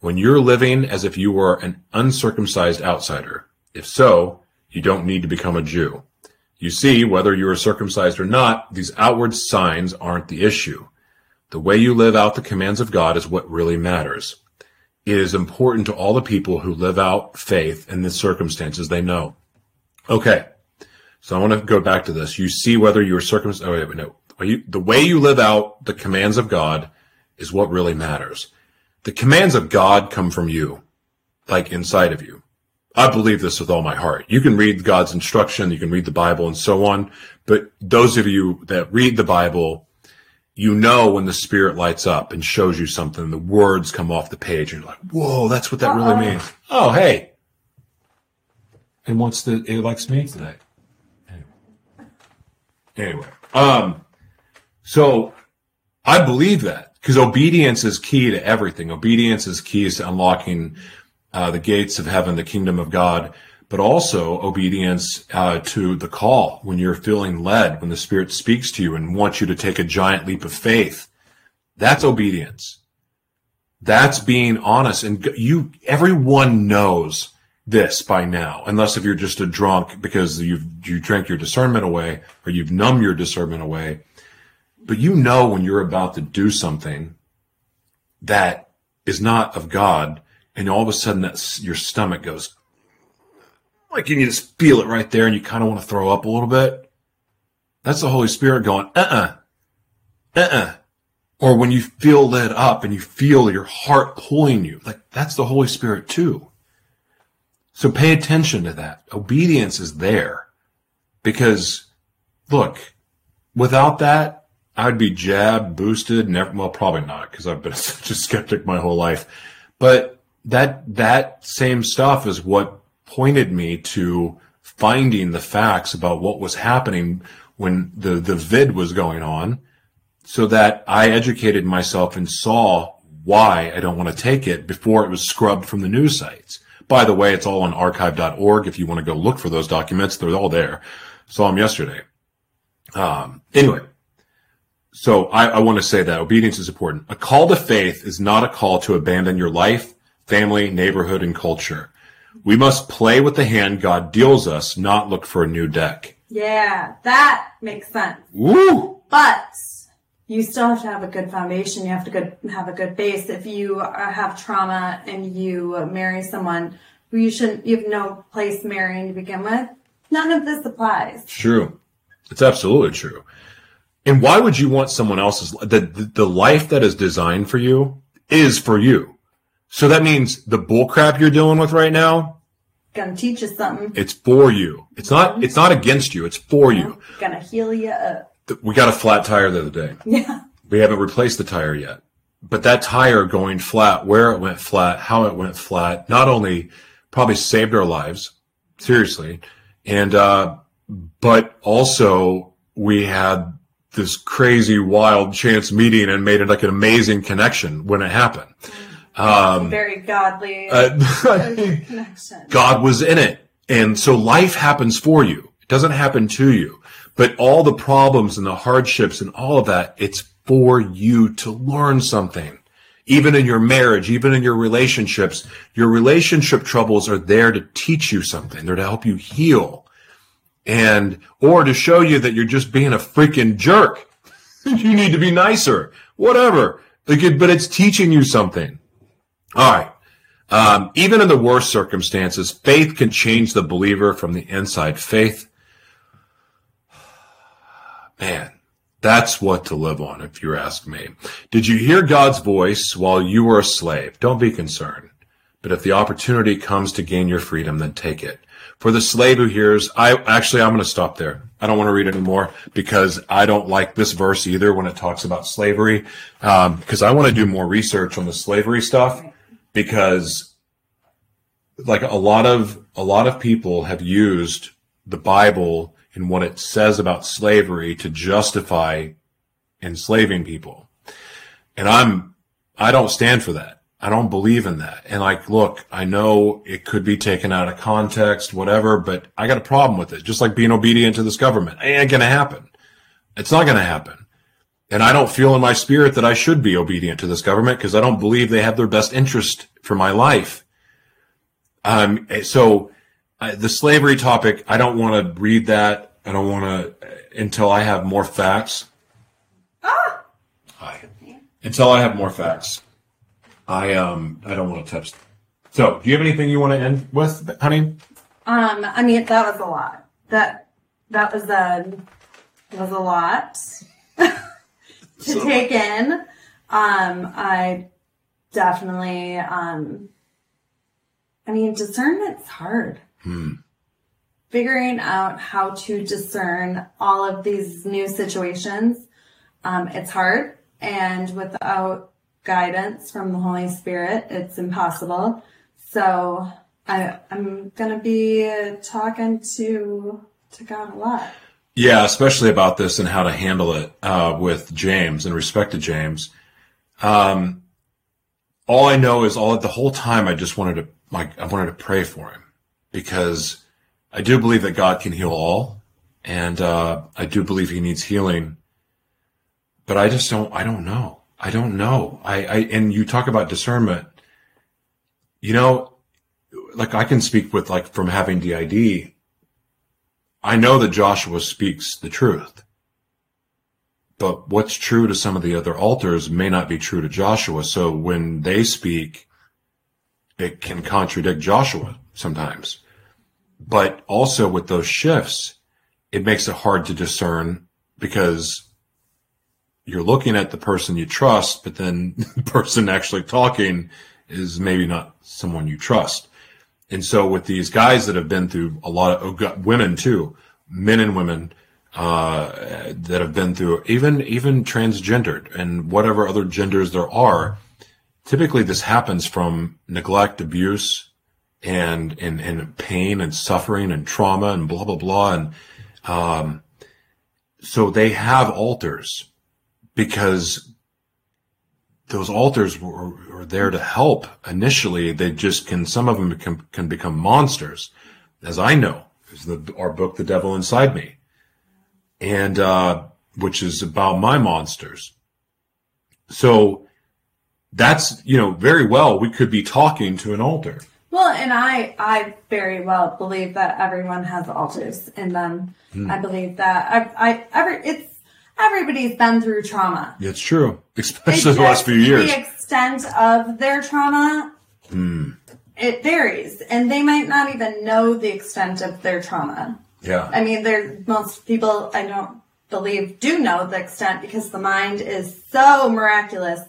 A: When you're living as if you were an uncircumcised outsider. If so, you don't need to become a Jew. You see, whether you are circumcised or not, these outward signs aren't the issue. The way you live out the commands of God is what really matters. It is important to all the people who live out faith in the circumstances they know. Okay. So I want to go back to this. You see whether you are circumcised. Oh, wait, no. The way you live out the commands of God is what really matters. The commands of God come from you, like inside of you. I believe this with all my heart. You can read God's instruction, you can read the Bible and so on, but those of you that read the Bible you know when the spirit lights up and shows you something, the words come off the page, and you're like, "Whoa, that's what that really means." Oh, hey, and wants the it likes me today. Anyway, anyway, um, so I believe that because obedience is key to everything. Obedience is key to unlocking uh, the gates of heaven, the kingdom of God but also obedience uh, to the call when you're feeling led, when the Spirit speaks to you and wants you to take a giant leap of faith. That's obedience. That's being honest. And you, everyone knows this by now, unless if you're just a drunk because you've, you drank your discernment away or you've numbed your discernment away. But you know when you're about to do something that is not of God and all of a sudden that your stomach goes, like you just feel it right there and you kind of want to throw up a little bit. That's the Holy Spirit going, uh-uh, uh-uh. Or when you feel led up and you feel your heart pulling you, like that's the Holy Spirit too. So pay attention to that. Obedience is there because look, without that, I'd be jabbed, boosted, never, well, probably not because I've been such a skeptic my whole life. But that, that same stuff is what pointed me to finding the facts about what was happening when the, the vid was going on so that I educated myself and saw why I don't want to take it before it was scrubbed from the news sites. By the way, it's all on archive.org. If you want to go look for those documents, they're all there. Saw them yesterday. Um, anyway, so I, I want to say that obedience is important. A call to faith is not a call to abandon your life, family, neighborhood, and culture. We must play with the hand God deals us, not look for a new deck.
G: Yeah, that makes sense.
A: Woo!
G: But you still have to have a good foundation. You have to good, have a good base. If you uh, have trauma and you marry someone you shouldn't, you have no place marrying to begin with. None of this applies.
A: True. It's absolutely true. And why would you want someone else's the, the life that is designed for you is for you. So that means the bullcrap you're dealing with right now,
G: Gonna teach you something.
A: it's for you. It's not it's not against you, it's for you.
G: Gonna heal you up.
A: We got a flat tire the other day.
G: Yeah.
A: We haven't replaced the tire yet. But that tire going flat, where it went flat, how it went flat, not only probably saved our lives, seriously, and uh, but also we had this crazy wild chance meeting and made it like an amazing connection when it happened. Um,
G: Very godly
A: uh,
G: connection.
A: God was in it. And so life happens for you. It doesn't happen to you. But all the problems and the hardships and all of that, it's for you to learn something. Even in your marriage, even in your relationships, your relationship troubles are there to teach you something. They're to help you heal and, or to show you that you're just being a freaking jerk. you need to be nicer, whatever. But it's teaching you something. All right. Um, even in the worst circumstances, faith can change the believer from the inside. Faith, man, that's what to live on, if you ask me. Did you hear God's voice while you were a slave? Don't be concerned. But if the opportunity comes to gain your freedom, then take it. For the slave who hears, I actually, I'm going to stop there. I don't want to read anymore because I don't like this verse either when it talks about slavery. Um, because I want to do more research on the slavery stuff because like a lot of a lot of people have used the Bible and what it says about slavery to justify enslaving people. And I'm I don't stand for that. I don't believe in that. And like, look, I know it could be taken out of context, whatever, but I got a problem with it. Just like being obedient to this government. It ain't gonna happen. It's not gonna happen. And I don't feel in my spirit that I should be obedient to this government because I don't believe they have their best interest for my life. Um, so uh, the slavery topic, I don't want to read that. I don't want to until I have more facts. Ah! Hi. Until I have more facts, I um I don't want to touch. So, do you have anything you want to end with, honey?
G: Um, I mean, that was a lot. That that was a was a lot to take in. Um, I definitely. Um, I mean, discernment's hard. Figuring out how to discern all of these new situations, um, it's hard, and without guidance from the Holy Spirit, it's impossible. So I, I'm gonna be talking to to God a lot.
A: Yeah, especially about this and how to handle it uh, with James and respect to James. Um, all I know is all the whole time I just wanted to I wanted to pray for him because I do believe that God can heal all, and uh, I do believe he needs healing. But I just don't. I don't know. I don't know. I, I and you talk about discernment. You know, like I can speak with like from having DID. I know that Joshua speaks the truth. But what's true to some of the other alters may not be true to Joshua. So when they speak, it can contradict Joshua sometimes. But also with those shifts, it makes it hard to discern because you're looking at the person you trust, but then the person actually talking is maybe not someone you trust. And so with these guys that have been through a lot of oh, women too, men and women, uh, that have been through even, even transgendered and whatever other genders there are, typically this happens from neglect, abuse, and, and, and pain and suffering and trauma and blah, blah, blah. And, um, so they have alters because those alters were, were there to help initially. They just can, some of them can, can become monsters, as I know, is the, our book, The Devil Inside Me, and, uh, which is about my monsters. So that's, you know, very well, we could be talking to an alter.
G: Well, and I, I very well believe that everyone has alters in them. I believe that I, I, every, it's, everybody's been through trauma.
A: It's true, especially the last few years.
G: The extent of their trauma hmm. it varies, and they might not even know the extent of their trauma.
A: Yeah.
G: I mean, there most people I don't believe do know the extent because the mind is so miraculous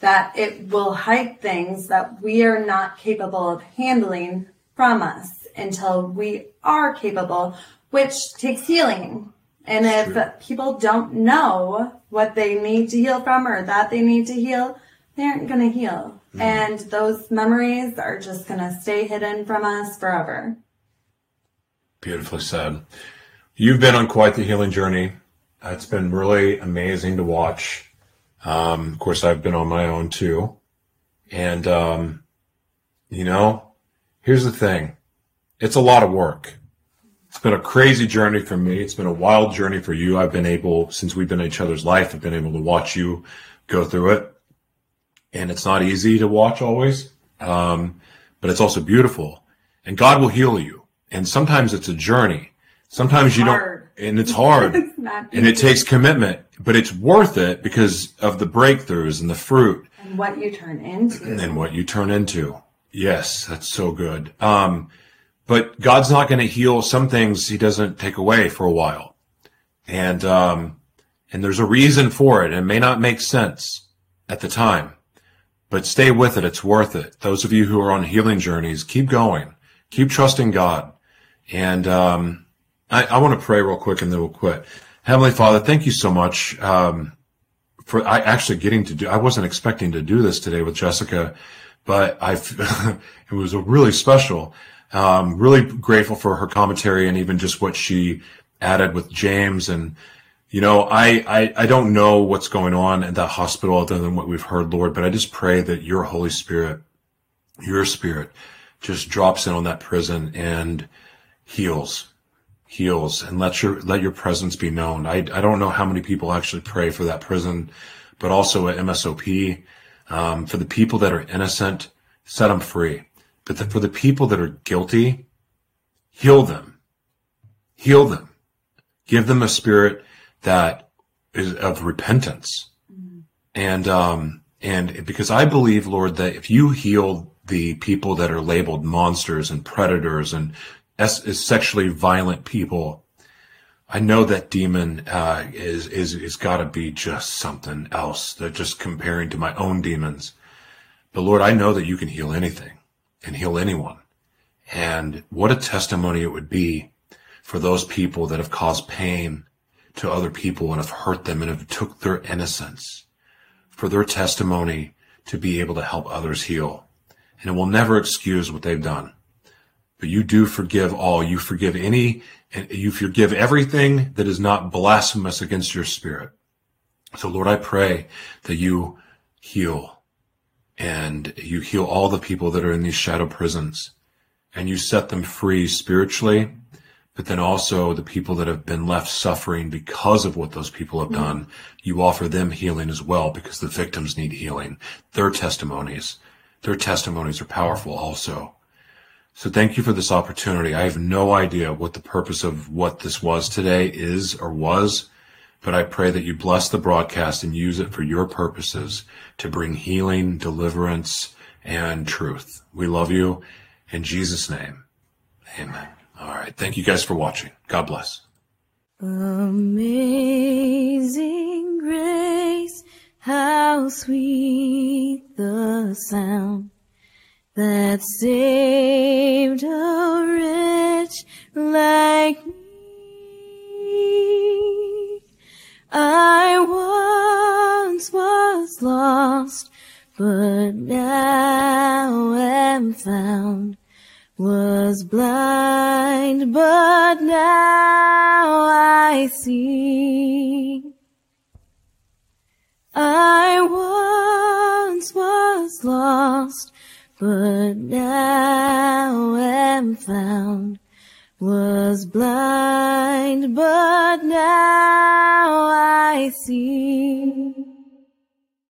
G: that it will hide things that we are not capable of handling from us until we are capable, which takes healing. And if
A: True.
G: people don't know what they need to heal from or that they need to heal, they aren't going to heal. And those memories are just going to stay hidden from us forever.
A: Beautifully said. You've been on quite the healing journey. It's been really amazing to watch. Um, of course, I've been on my own too. And, um, you know, here's the thing. It's a lot of work. It's been a crazy journey for me. It's been a wild journey for you. I've been able, since we've been in each other's life, I've been able to watch you go through it. And it's not easy to watch always. Um, but it's also beautiful and God will heal you. And sometimes it's a journey. Sometimes you
G: Hard.
A: don't, and it's hard
G: It's not
A: and it takes commitment, but it's worth it because of the breakthroughs and the fruit
G: and what you turn into.
A: and what you turn into. Yes, that's so good. Um, but God's not going to heal some things he doesn't take away for a while. And, um, and there's a reason for it. It may not make sense at the time, but stay with it. It's worth it. Those of you who are on healing journeys, keep going, keep trusting God. And, um, I, I want to pray real quick and then we'll quit. Heavenly Father, thank you so much. Um, for I actually getting to do, I wasn't expecting to do this today with Jessica, but I, it was a really special. Um, really grateful for her commentary and even just what she added with James. And, you know, I, I, I don't know what's going on at that hospital other than what we've heard, Lord, but I just pray that your Holy Spirit, your spirit just drops in on that prison and heals heals and let your let your presence be known. I I don't know how many people actually pray for that prison, but also at MSOP um, for the people that are innocent, set them free. But the, for the people that are guilty, heal them, heal them, give them a spirit that is of repentance, and um and because I believe, Lord, that if you heal the people that are labeled monsters and predators and es- is sexually violent people. I know that demon uh, is is is got to be just something else. They're just comparing to my own demons. But Lord, I know that you can heal anything and heal anyone. And what a testimony it would be for those people that have caused pain to other people and have hurt them and have took their innocence, for their testimony to be able to help others heal. And it will never excuse what they've done but you do forgive all. You forgive any, and you forgive everything that is not blasphemous against your spirit. So Lord, I pray that you heal and you heal all the people that are in these shadow prisons and you set them free spiritually, but then also the people that have been left suffering because of what those people have done, you offer them healing as well because the victims need healing. Their testimonies, their testimonies are powerful also. So thank you for this opportunity. I have no idea what the purpose of what this was today is or was, but I pray that you bless the broadcast and use it for your purposes to bring healing, deliverance, and truth. We love you in Jesus' name. Amen. All right. Thank you guys for watching. God bless.
H: Amazing grace, how sweet the sound that saved a wretch like me. I once was lost, but now am found. Was blind, but now I see. I once was lost, but now am found. Was blind, but now I see.